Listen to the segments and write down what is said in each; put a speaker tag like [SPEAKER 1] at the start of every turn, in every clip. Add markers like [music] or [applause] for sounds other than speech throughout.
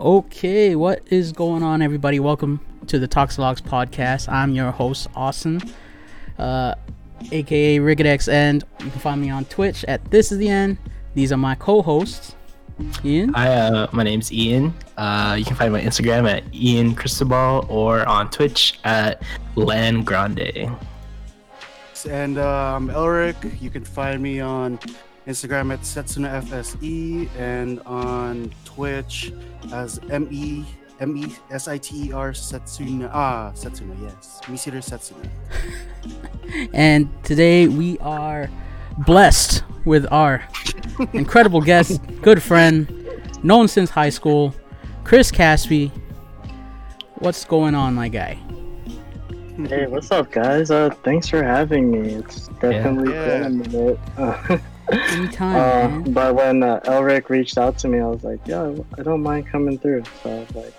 [SPEAKER 1] Okay, what is going on, everybody? Welcome to the Toxologs podcast. I'm your host, Austin, uh, aka Rigadex, and you can find me on Twitch at This Is the End. These are my co-hosts, Ian.
[SPEAKER 2] Hi, uh, my name's Ian. Uh, you can find my Instagram at Ian Cristobal or on Twitch at Lan Grande.
[SPEAKER 3] And uh, I'm Elric. You can find me on Instagram at Setsuna FSE and on Twitch as M E M E S I T E R Setsuna. Ah, Setsuna, yes. Misider Setsuna. [laughs]
[SPEAKER 1] And today we are blessed with our incredible guest, good friend, known since high school, Chris Caspi. What's going on, my guy?
[SPEAKER 4] Hey, what's up, guys? Uh, thanks for having me. It's definitely
[SPEAKER 3] Yeah.
[SPEAKER 4] been a minute. [laughs] Uh,
[SPEAKER 1] Anytime,
[SPEAKER 4] uh,
[SPEAKER 1] man.
[SPEAKER 4] but when uh, Elric reached out to me, I was like, yeah, I don't mind coming through. So I was like,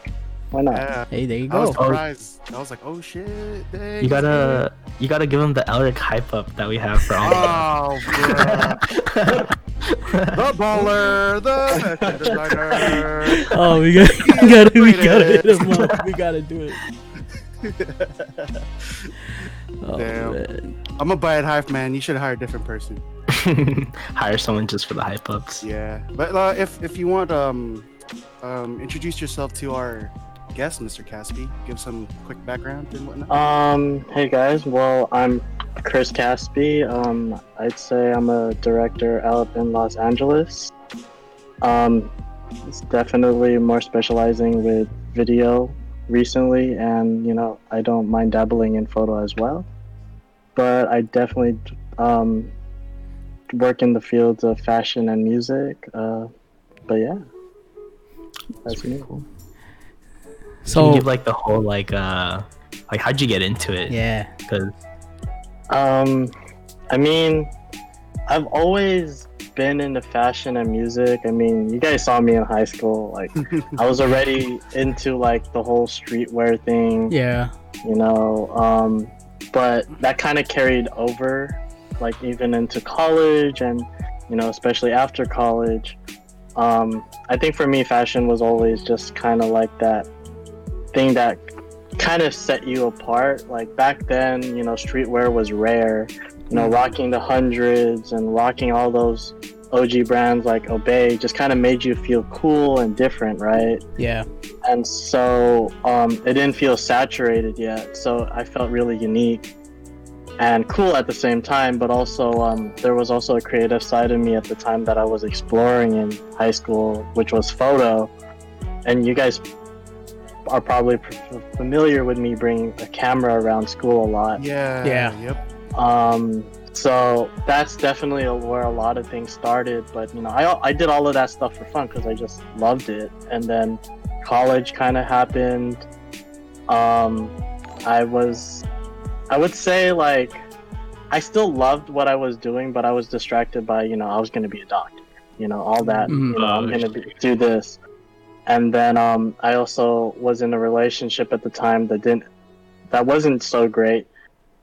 [SPEAKER 4] why not?
[SPEAKER 3] Yeah.
[SPEAKER 1] Hey, there you
[SPEAKER 3] I was
[SPEAKER 1] go.
[SPEAKER 3] surprised. I was like, oh shit. Dang,
[SPEAKER 2] You gotta, you gotta give him the Elric hype up that we have for all.
[SPEAKER 3] Oh, the baller, the fashion designer. [laughs]
[SPEAKER 1] Oh, we got, we gotta, we gotta hit him up. We gotta do it. [laughs] Oh,
[SPEAKER 3] Damn.
[SPEAKER 1] man.
[SPEAKER 3] I'm a buy it hive man. You should hire a different person. [laughs]
[SPEAKER 2] Hire someone just for the hype ups.
[SPEAKER 3] Yeah, but uh, if if you want, um, um, introduce yourself to our guest, Mr. Caspi. Give some quick background and whatnot.
[SPEAKER 4] Um, hey guys. Well, I'm Chris Caspi. Um, I'd say I'm a director out in Los Angeles. Um, it's definitely more specializing with video recently, and you know, I don't mind dabbling in photo as well. But I definitely um, work in the fields of fashion and music. Uh, but yeah, that's me.
[SPEAKER 2] Cool. Can
[SPEAKER 1] So,
[SPEAKER 2] you give like the whole like, uh, like how'd you get into it?
[SPEAKER 1] yeah.
[SPEAKER 2] Because
[SPEAKER 4] Um, I mean, I've always been into fashion and music. I mean, you guys saw me in high school. Like, [laughs] I was already into like the whole streetwear thing,
[SPEAKER 1] Yeah.
[SPEAKER 4] you know. Um, but that kind of carried over, like even into college, and you know, especially after college. Um, I think for me, fashion was always just kind of like that thing that kind of set you apart. Like back then, you know, streetwear was rare. You know, rocking the hundreds and rocking all those OG brands like Obey just kind of made you feel cool and different, right?
[SPEAKER 1] Yeah.
[SPEAKER 4] And so um, it didn't feel saturated yet. So I felt really unique and cool at the same time. But also, um, there was also a creative side of me at the time that I was exploring in high school, which was photo. And you guys are probably f- familiar with me bringing a camera around school a lot.
[SPEAKER 3] yeah.
[SPEAKER 1] Yeah.
[SPEAKER 3] Yep.
[SPEAKER 4] Um, so that's definitely where a lot of things started. But you know, I I did all of that stuff for fun because I just loved it. And then college kind of happened. Um, I was, I would say like, I still loved what I was doing, but I was distracted by you know I was going to be a doctor. You know all that.
[SPEAKER 1] Mhm.
[SPEAKER 4] You know I'm going to do this. And then um, I also was in a relationship at the time that didn't, that wasn't so great,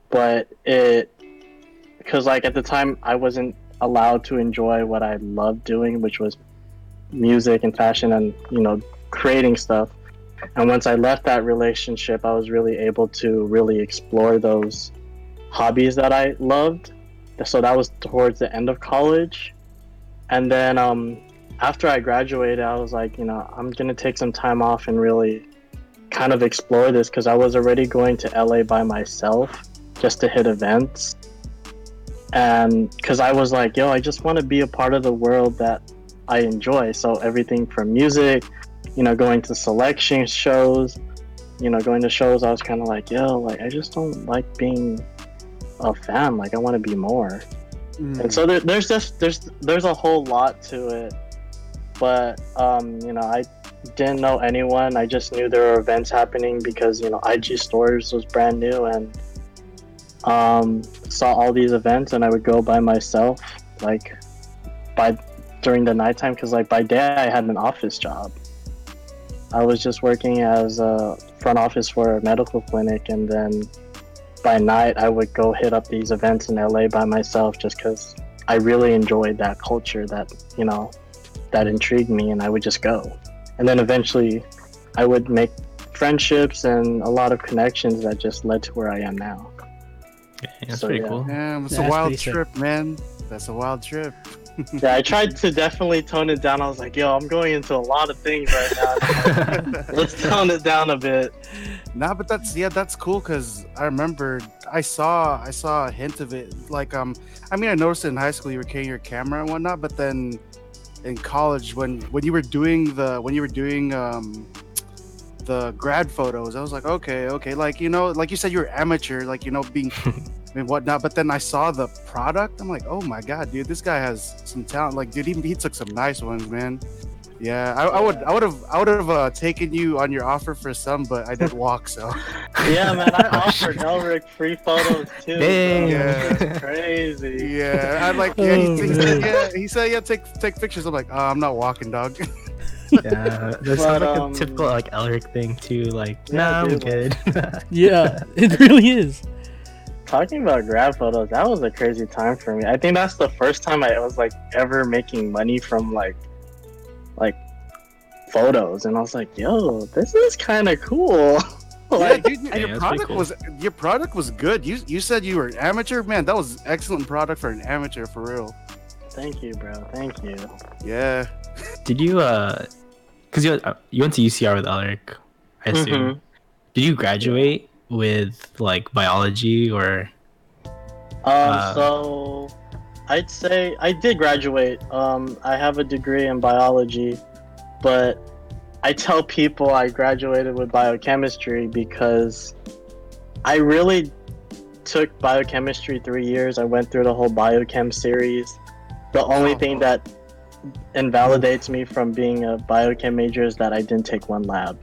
[SPEAKER 4] but it because like at the time I wasn't allowed to enjoy what I loved doing, which was music and fashion and you know creating stuff. And once I left that relationship, I was really able to really explore those hobbies that I loved. So that was towards the end of college. And then um, after I graduated, I was like, you know, I'm gonna take some time off and really kind of explore this because I was already going to LA by myself just to hit events and because I was like, yo, I just want to be a part of the world that I enjoy. So everything from music, you know, going to selection shows, you know, going to shows, I was kind of like, yo, like I just don't like being a fan. Like I want to be more.
[SPEAKER 3] Mm.
[SPEAKER 4] And so there, there's just there's there's a whole lot to it. But um, you know, I didn't know anyone. I just knew there were events happening because you know IG Stories was brand new and um, saw all these events and I would go by myself, like by during the nighttime, because like by day I had an office job. I was just working as a front office for a medical clinic, and then by night I would go hit up these events in LA by myself, just because I really enjoyed that culture. That you know, that intrigued me, and I would just go. And then eventually, I would make friendships and a lot of connections that just led to where I am now.
[SPEAKER 2] Yeah, that's
[SPEAKER 4] So,
[SPEAKER 2] pretty
[SPEAKER 4] yeah.
[SPEAKER 2] cool.
[SPEAKER 3] Damn, it's
[SPEAKER 1] That's
[SPEAKER 3] a wild
[SPEAKER 1] pretty sick.
[SPEAKER 3] trip, man. That's a wild trip. [laughs]
[SPEAKER 4] Yeah, I tried to definitely tone it down. I was like, yo, I'm going into a lot of things right now. [laughs] [laughs] Let's tone it down a bit.
[SPEAKER 3] Nah, but that's yeah, that's cool because I remember I saw I saw a hint of it. Like um, I mean, I noticed it in high school you were carrying your camera and whatnot, but then in college when when you were doing the when you were doing um the grad photos, I was like, okay, okay, like you know, like you said, you're amateur, like you know, being and whatnot. But then I saw the product, I'm like, oh my god, dude, this guy has some talent. Like, dude, he, he took some nice ones, man. Yeah, I, I would, I would have, I would have uh, taken you on your offer for some, but I did walk, so. [laughs]
[SPEAKER 4] Yeah, man, I
[SPEAKER 2] Oh, [laughs]
[SPEAKER 4] offered. Elric free photos too.
[SPEAKER 2] Dang.
[SPEAKER 3] Yeah.
[SPEAKER 4] Crazy.
[SPEAKER 3] Yeah, I like. [laughs] Yeah, he,
[SPEAKER 1] Oh,
[SPEAKER 3] he said, yeah, he said, yeah, take take pictures. I'm like, oh, I'm not walking, dog.
[SPEAKER 2] Yeah, that's
[SPEAKER 4] But,
[SPEAKER 2] like
[SPEAKER 4] um,
[SPEAKER 2] a typical like Elric thing too. Like,
[SPEAKER 4] Yeah,
[SPEAKER 2] nah, I'm
[SPEAKER 4] dude.
[SPEAKER 2] good.
[SPEAKER 1] Yeah, it really is.
[SPEAKER 4] Talking about grad photos, that was a crazy time for me. I think that's the first time I was like ever making money from like, like, photos, and I was like, yo, this is kind of cool. [laughs]
[SPEAKER 3] yeah, dude,
[SPEAKER 2] Yeah,
[SPEAKER 3] your
[SPEAKER 2] that's
[SPEAKER 3] product
[SPEAKER 2] cool.
[SPEAKER 3] was your product was good. You you said you were amateur, man. That was excellent product for an amateur, for real.
[SPEAKER 4] thank you, bro. Thank you.
[SPEAKER 3] Yeah.
[SPEAKER 2] Did you uh, cause you uh, you went to UCR with Elric, I assume.
[SPEAKER 4] Mhm.
[SPEAKER 2] Did you graduate with like biology or?
[SPEAKER 4] Um,
[SPEAKER 2] Uh,
[SPEAKER 4] so I'd say I did graduate. Um, I have a degree in biology, but I tell people I graduated with biochemistry because I really took biochemistry three years. I went through the whole biochem series. The only thing that invalidates me from being a biochem major is that I didn't take one lab.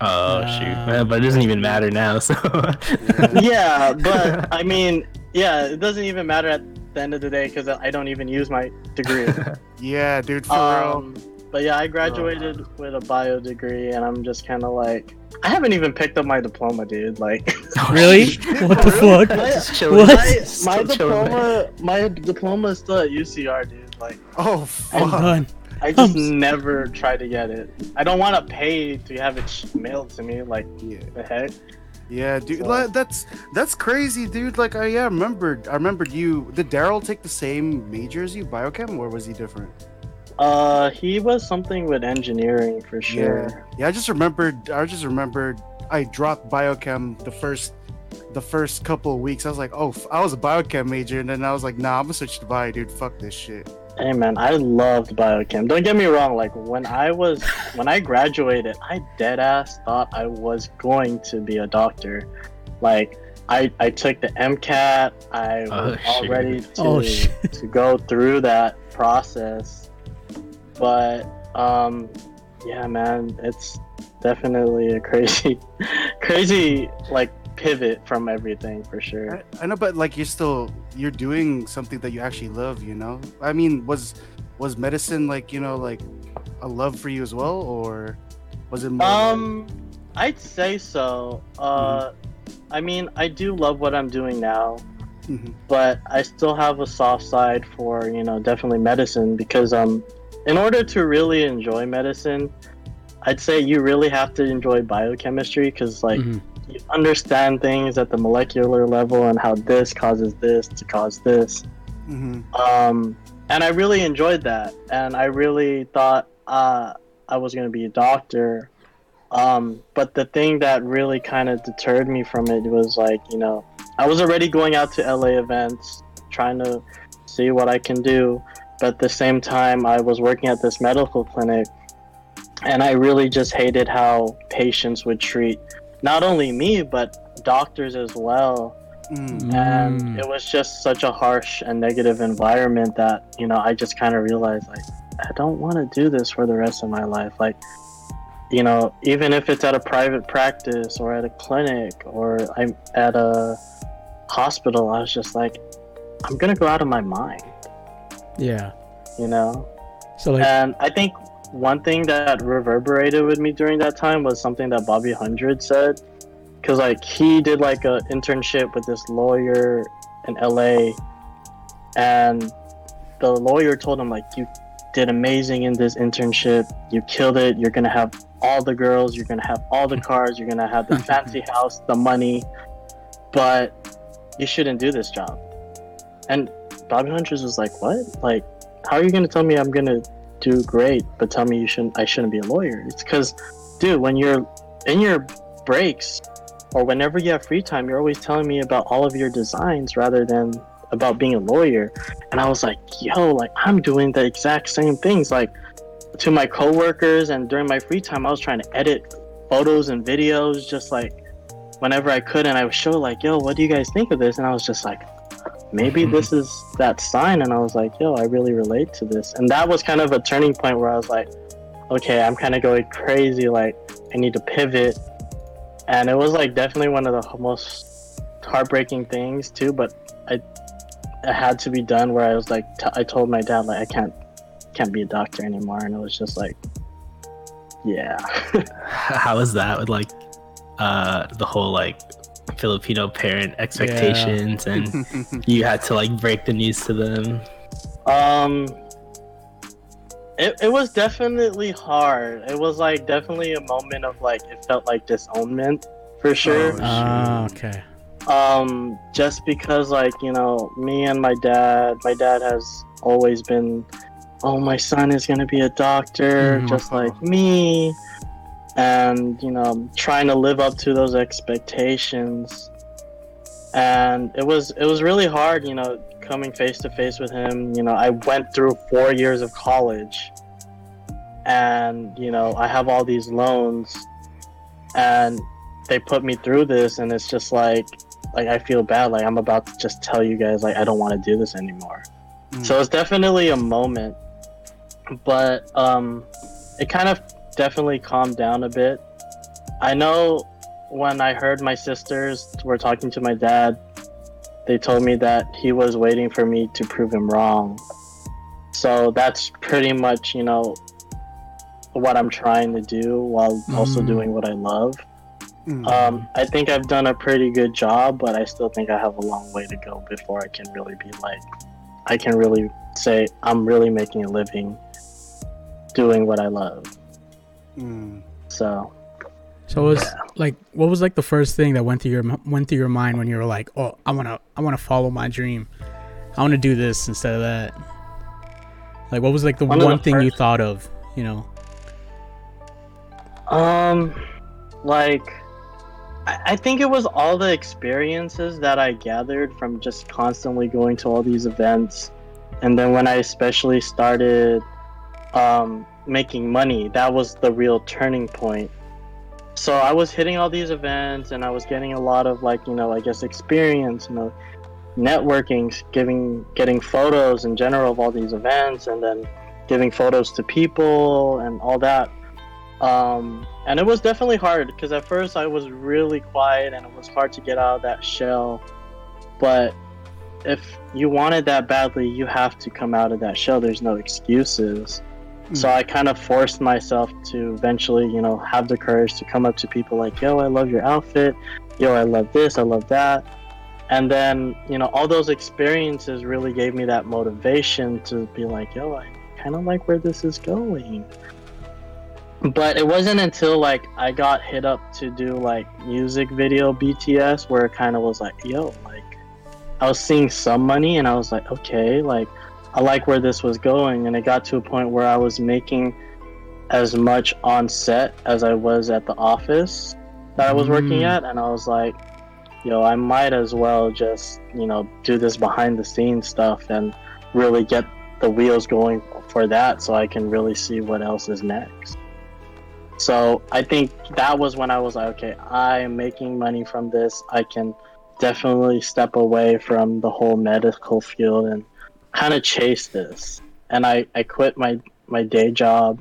[SPEAKER 2] Oh
[SPEAKER 1] Uh,
[SPEAKER 2] shoot! But it doesn't even matter now. So.
[SPEAKER 3] Yeah. [laughs]
[SPEAKER 4] yeah, but I [laughs] mean, yeah, it doesn't even matter at the end of the day because I don't even use my degree. [laughs]
[SPEAKER 3] Yeah, dude, for real.
[SPEAKER 4] Um, but yeah, I graduated with a bio degree, and I'm just kind of like, I haven't even picked up my diploma, dude. Like,
[SPEAKER 1] Really? What the fuck?
[SPEAKER 2] Just
[SPEAKER 4] my.
[SPEAKER 1] What?
[SPEAKER 4] my, my diploma, my diploma is still at UCR, dude. Like,
[SPEAKER 3] Oh,
[SPEAKER 1] I'm
[SPEAKER 3] fuck.
[SPEAKER 1] done.
[SPEAKER 4] I just never try to get it. I don't want to pay to have it mailed to me. Like,
[SPEAKER 3] Yeah.
[SPEAKER 4] the heck?
[SPEAKER 3] Yeah, dude,
[SPEAKER 4] So-
[SPEAKER 3] like, that's that's crazy, dude. Like, I yeah, remembered. I remembered you. Did Daryl take the same major as you, biochem, or was he different?
[SPEAKER 4] Uh, he was something with engineering for sure.
[SPEAKER 3] Yeah, yeah. I just remembered. I just remembered. I dropped biochem the first, the first couple of weeks. I was like, oh, f- I was a biochem major, and then I was like, nah, I'm gonna switch to bio, dude. Fuck this shit.
[SPEAKER 4] Hey man, I loved biochem. Don't get me wrong. Like when I was when I graduated, I dead ass thought I was going to be a doctor. Like I I took the MCAT. I
[SPEAKER 2] Oh,
[SPEAKER 4] was all
[SPEAKER 2] shoot.
[SPEAKER 4] ready to
[SPEAKER 1] Oh,
[SPEAKER 4] to go through that process. But um, yeah, man, it's definitely a crazy, [laughs] crazy like pivot from everything for sure.
[SPEAKER 3] I, I know, but like you're still you're doing something that you actually love. You know. I mean, was was medicine like you know like a love for you as well, or was it more? like-
[SPEAKER 4] Um, I'd say so. Uh, I mean, I do love what I'm doing now,
[SPEAKER 3] Mhm.
[SPEAKER 4] but I still have a soft side for you know definitely medicine because um, in order to really enjoy medicine, I'd say you really have to enjoy biochemistry because like
[SPEAKER 1] Mhm.
[SPEAKER 4] Understand things at the molecular level and how this causes this to cause this.
[SPEAKER 3] Mhm.
[SPEAKER 4] Um, and I really enjoyed that, and I really thought uh, I was going to be a doctor. Um, but the thing that really kind of deterred me from it was like, you know, I was already going out to LA events, trying to see what I can do. But at the same time, I was working at this medical clinic, and I really just hated how patients would treat not only me, but doctors as well
[SPEAKER 3] Mm.
[SPEAKER 4] and
[SPEAKER 1] Mm.
[SPEAKER 4] it was just such a harsh and negative environment that you know i just kind of realized like i don't want to do this for the rest of my life like you know even if it's at a private practice or at a clinic or i'm at a hospital i was just like i'm gonna go out of my mind
[SPEAKER 1] Yeah.
[SPEAKER 4] you know
[SPEAKER 1] So like,
[SPEAKER 4] and I think one thing that reverberated with me during that time was something that Bobby Hundred said, because like he did like a internship with this lawyer in LA, and the lawyer told him like you did amazing in this internship. You killed it. You're gonna have all the girls. You're gonna have all the cars. You're gonna have the [laughs] fancy house, the money, but you shouldn't do this job." And Bobby Hundreds was like, "What? Like, how are you gonna tell me I'm gonna do great, but tell me you shouldn't? I shouldn't be a lawyer? It's because, dude, when you're in your breaks or whenever you have free time, you're always telling me about all of your designs rather than about being a lawyer." And I was like, "Yo, like I'm doing the exact same things. Like to my coworkers and during my free time, I was trying to edit photos and videos, just like." Whenever I could, and I would show like, "Yo, what do you guys think of this?" And I was just like, maybe this is that sign and i was like yo i really relate to this. And that was kind of a turning point where i was like okay i'm kind of going crazy like i need to pivot. And it was like definitely one of the most heartbreaking things too but i it had to be done where i was like t- I told my dad like i can't can't be a doctor anymore. And it was just like yeah. [laughs]
[SPEAKER 2] How is that with like uh the whole like Filipino parent expectations and [laughs] you had to like break the news to them?
[SPEAKER 4] Um, it, it was definitely hard. It was like definitely a moment of like it felt like disownment for sure.
[SPEAKER 3] Oh,
[SPEAKER 1] Ah, okay.
[SPEAKER 4] Um, just because like you know me and my dad, my dad has always been, oh my son is gonna be a doctor
[SPEAKER 1] Mhm.
[SPEAKER 4] just like me, and you know trying to live up to those expectations. And it was it was really hard, you know, coming face to face with him. You know, I went through four years of college, and you know I have all these loans, and they put me through this, and it's just like like I feel bad. Like I'm about to just tell you guys like I don't want to do this anymore.
[SPEAKER 3] Mm.
[SPEAKER 4] So it's definitely a moment, but um, it kind of definitely calmed down a bit. I know when I heard my sisters were talking to my dad, they told me that he was waiting for me to prove him wrong. So that's pretty much, you know, what I'm trying to do while also
[SPEAKER 1] Mm.
[SPEAKER 4] doing what I love.
[SPEAKER 3] Mm.
[SPEAKER 4] Um, I think I've done a pretty good job, but I still think I have a long way to go before I can really be like, I can really say I'm really making a living doing what I love.
[SPEAKER 3] Mm.
[SPEAKER 4] So,
[SPEAKER 1] So it was like, what was like the first thing that went through your went through your mind when you were like, oh, I wanna I wanna follow my dream, I wanna do this instead of that. Like, what was like the
[SPEAKER 4] One
[SPEAKER 1] one,
[SPEAKER 4] the
[SPEAKER 1] thing you thought of? You know.
[SPEAKER 4] um, like, I, I think it was all the experiences that I gathered from just constantly going to all these events. And then when I especially started um, making money, that was the real turning point. So I was hitting all these events and I was getting a lot of like, you know, I guess experience, you know, networking, giving getting photos in general of all these events and then giving photos to people and all that. Um, and it was definitely hard because at first I was really quiet and it was hard to get out of that shell. But if you wanted that badly, you have to come out of that shell. There's no excuses. So I kind of forced myself to eventually, you know, have the courage to come up to people like, yo, I love your outfit. Yo, I love this. I love that. And then, you know, all those experiences really gave me that motivation to be like, yo, I kind of like where this is going. But it wasn't until like I got hit up to do like music video BTS where it kind of was like, yo, like I was seeing some money and I was like, okay, like I like where this was going, and it got to a point where I was making as much on set as I was at the office that I was working
[SPEAKER 1] Mm.
[SPEAKER 4] at, and I was like, yo, I might as well just, you know, do this behind the scenes stuff and really get the wheels going for that so I can really see what else is next. So I think that was when I was like, okay, I am making money from this. I can definitely step away from the whole medical field and kind of chase this. And I, I quit my, my day job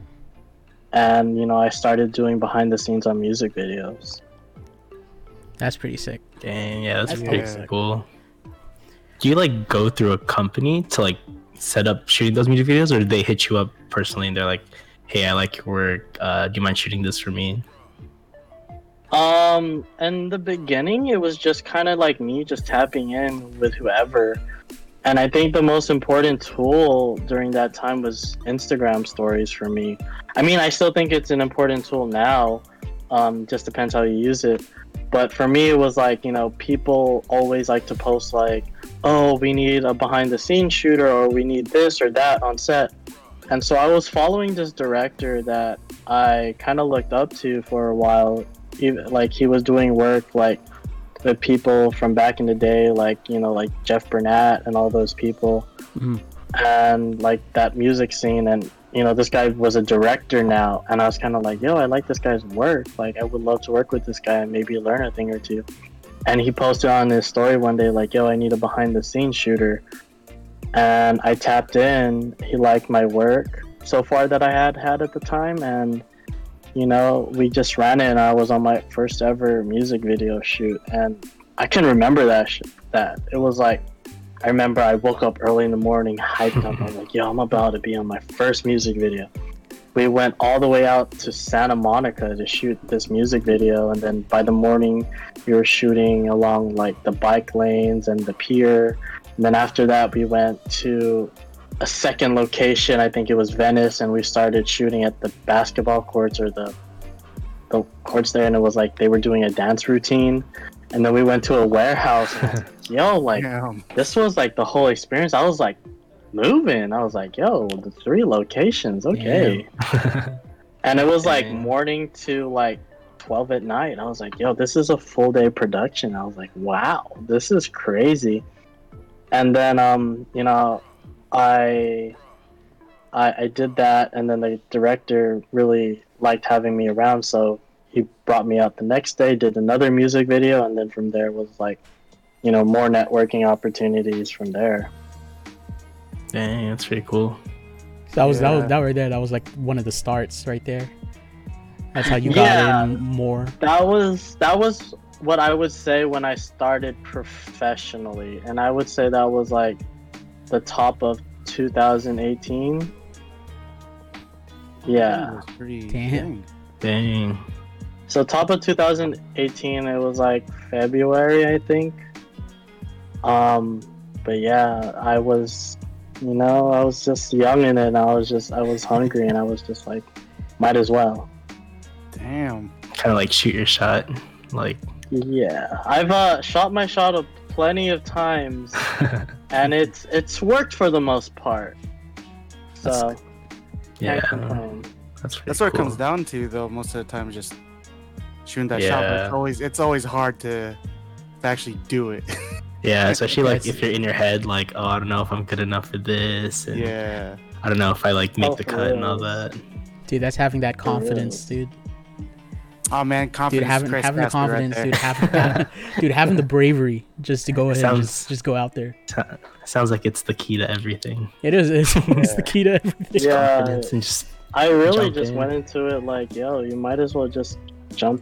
[SPEAKER 4] and, you know, I started doing behind the scenes on music videos.
[SPEAKER 1] That's pretty sick.
[SPEAKER 2] Dang, yeah, that's
[SPEAKER 1] That's
[SPEAKER 2] pretty
[SPEAKER 3] awesome.
[SPEAKER 2] cool. Do you like go through a company to like set up shooting those music videos, or do they hit you up personally and they're like, "Hey, I like your work. Uh, do you mind shooting this for me?"
[SPEAKER 4] Um, in the beginning, it was just kind of like me just tapping in with whoever. And I think the most important tool during that time was Instagram stories for me. I mean, I still think it's an important tool now. Um, just depends how you use it. But for me, it was like you know, people always like to post like, "Oh, we need a behind-the-scenes shooter," or "We need this or that on set." And so I was following this director that I kind of looked up to for a while. Even, like he was doing work like with people from back in the day, like you know, like Jeff Bernat and all those people,
[SPEAKER 1] Mhm.
[SPEAKER 4] and like that music scene. And you know, this guy was a director now, and I was kind of like, yo, I like this guy's work. Like, I would love to work with this guy and maybe learn a thing or two. And he posted on his story one day, like, yo, I need a behind the scenes shooter. And I tapped in. He liked my work so far that I had had at the time, and you know, we just ran it, and I was on my first ever music video shoot, and I can remember that. Sh- that it was like, I remember I woke up early in the morning, hyped up. I was like, "Yo, I'm about to be on my first music video." We went all the way out to Santa Monica to shoot this music video, and then by the morning, we were shooting along like the bike lanes and the pier. And then after that, we went to a second location. I think it was Venice, and we started shooting at the basketball courts or the the courts there, and it was like they were doing a dance routine. And then we went to a warehouse. And I like, Yo, [laughs] like
[SPEAKER 3] Damn.
[SPEAKER 4] this was like the whole experience. I was like moving. I was like, yo, the three locations, okay. [laughs] And it was like morning to like 12 at night. I was like, yo, this is a full day production. I was like, wow, this is crazy. And then, um, you know, I, I, I did that, and then the director really liked having me around, so he brought me out the next day, did another music video, and then from there was like, you know, more networking opportunities from there.
[SPEAKER 2] Dang, that's pretty cool.
[SPEAKER 1] That was that was that right there. That was like one of the starts right there. That's how you got
[SPEAKER 4] Yeah.
[SPEAKER 1] in more.
[SPEAKER 4] That was that was what I would say when I started professionally, and I would say that was like the top of 2018. Yeah.
[SPEAKER 3] Pretty
[SPEAKER 1] Damn.
[SPEAKER 3] dang.
[SPEAKER 2] Dang.
[SPEAKER 4] So top of 2018, it was like February, I think. Um, but yeah, I was, you know, I was just young in it, and I was just, I was hungry, and I was just like, might as well.
[SPEAKER 3] Damn.
[SPEAKER 2] Kind of like shoot your shot. Like,
[SPEAKER 4] Yeah, I've uh, shot my shot a plenty of times, [laughs] and it's it's worked for the most part. So
[SPEAKER 2] yeah, that's
[SPEAKER 3] That's what
[SPEAKER 2] cool.
[SPEAKER 3] it comes down to, though. Most of the time, just shooting that shot. But it's always it's always hard to, to actually do it.
[SPEAKER 2] Yeah, [laughs] especially like if you're in your head, like, oh, I don't know if I'm good enough for this, and
[SPEAKER 3] yeah.
[SPEAKER 2] I don't know if I like make
[SPEAKER 4] Oh,
[SPEAKER 2] the
[SPEAKER 4] for
[SPEAKER 2] cut and all that.
[SPEAKER 1] Dude, that's having that oh, confidence, dude.
[SPEAKER 3] Oh man,
[SPEAKER 1] Dude,
[SPEAKER 3] confidence.
[SPEAKER 1] having
[SPEAKER 3] Christ
[SPEAKER 1] having the
[SPEAKER 3] Casper right
[SPEAKER 1] confidence, dude, having [laughs] dude, having the bravery just to go ahead and
[SPEAKER 2] Sounds-
[SPEAKER 1] just, just go out there.
[SPEAKER 2] So- Sounds like it's the key to everything.
[SPEAKER 1] It is it's, it's the key to everything.
[SPEAKER 4] Yeah,
[SPEAKER 2] Confidence and just
[SPEAKER 4] I really just
[SPEAKER 2] in.
[SPEAKER 4] went into it like, yo, you might as well just jump,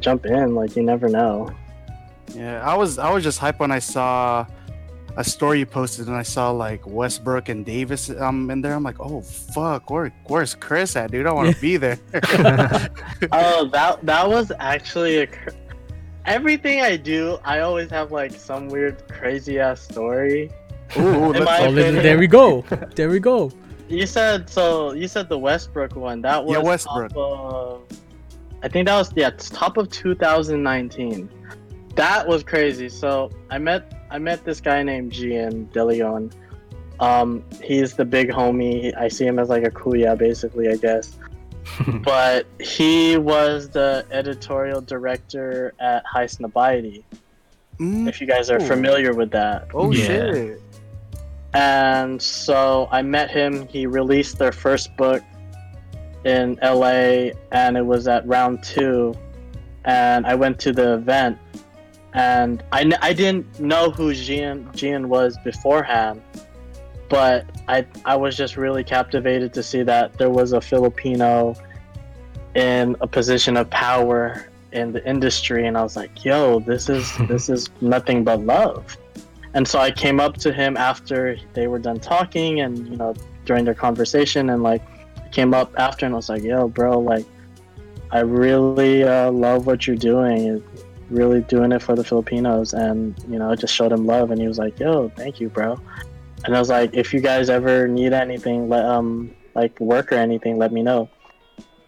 [SPEAKER 4] jump in. Like you never know.
[SPEAKER 3] Yeah, I was I was just hyped when I saw a story you posted and I saw like Westbrook and Davis um in there. I'm like, oh fuck, where where's Chris at, dude? I want to be there. [laughs] [laughs]
[SPEAKER 4] oh, that that was actually a. Cr- Everything I do, I always have like some weird, crazy ass story.
[SPEAKER 3] Ooh, ooh,
[SPEAKER 4] In
[SPEAKER 3] let's-
[SPEAKER 4] my
[SPEAKER 1] Oh, there,
[SPEAKER 4] opinion-
[SPEAKER 1] there we go. There we go.
[SPEAKER 4] You said so. You said the Westbrook one. That was
[SPEAKER 3] Yeah, Westbrook.
[SPEAKER 4] Top of, I think that was yeah, it's top of 2019. That was crazy. So I met I met this guy named Jian DeLeon. Um, he's the big homie. I see him as like a kuya, basically, I guess. [laughs] But he was the editorial director at Highsnobiety.
[SPEAKER 3] Mm,
[SPEAKER 4] If you guys are familiar with that.
[SPEAKER 3] oh
[SPEAKER 2] Yeah.
[SPEAKER 3] shit.
[SPEAKER 4] And so I met him. He released their first book in LA, and it was at round two. And I went to the event, and I, I didn't know who Jian, Jian was beforehand, but I, I was just really captivated to see that there was a Filipino in a position of power in the industry. And I was like, yo, this is, [laughs] this is nothing but love. And so I came up to him after they were done talking and, you know, during their conversation and like I came up after and I was like, yo, bro, like I really uh, love what you're doing. Really doing it for the Filipinos. And, you know, just showed him love and he was like, yo, thank you, bro. and I was like, if you guys ever need anything, let um like work or anything, let me know.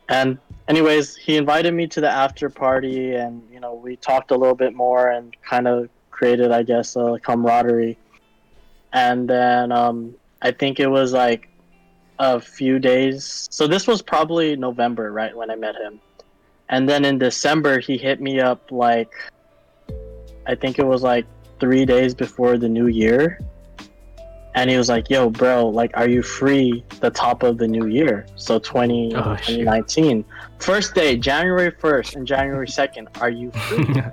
[SPEAKER 4] And anyways, he invited me to the after party, and you know we talked a little bit more and kind of created, I guess, a camaraderie. And then um, I think it was like a few days. So this was probably November, right when I met him. And then in December, he hit me up like, I think it was like three days before the new year. And he was like, yo, bro, like, are you free the top of the new year? So 20,
[SPEAKER 2] Oh, shit.
[SPEAKER 4] 2019. First day, January 1st and January 2nd, are you free? [laughs]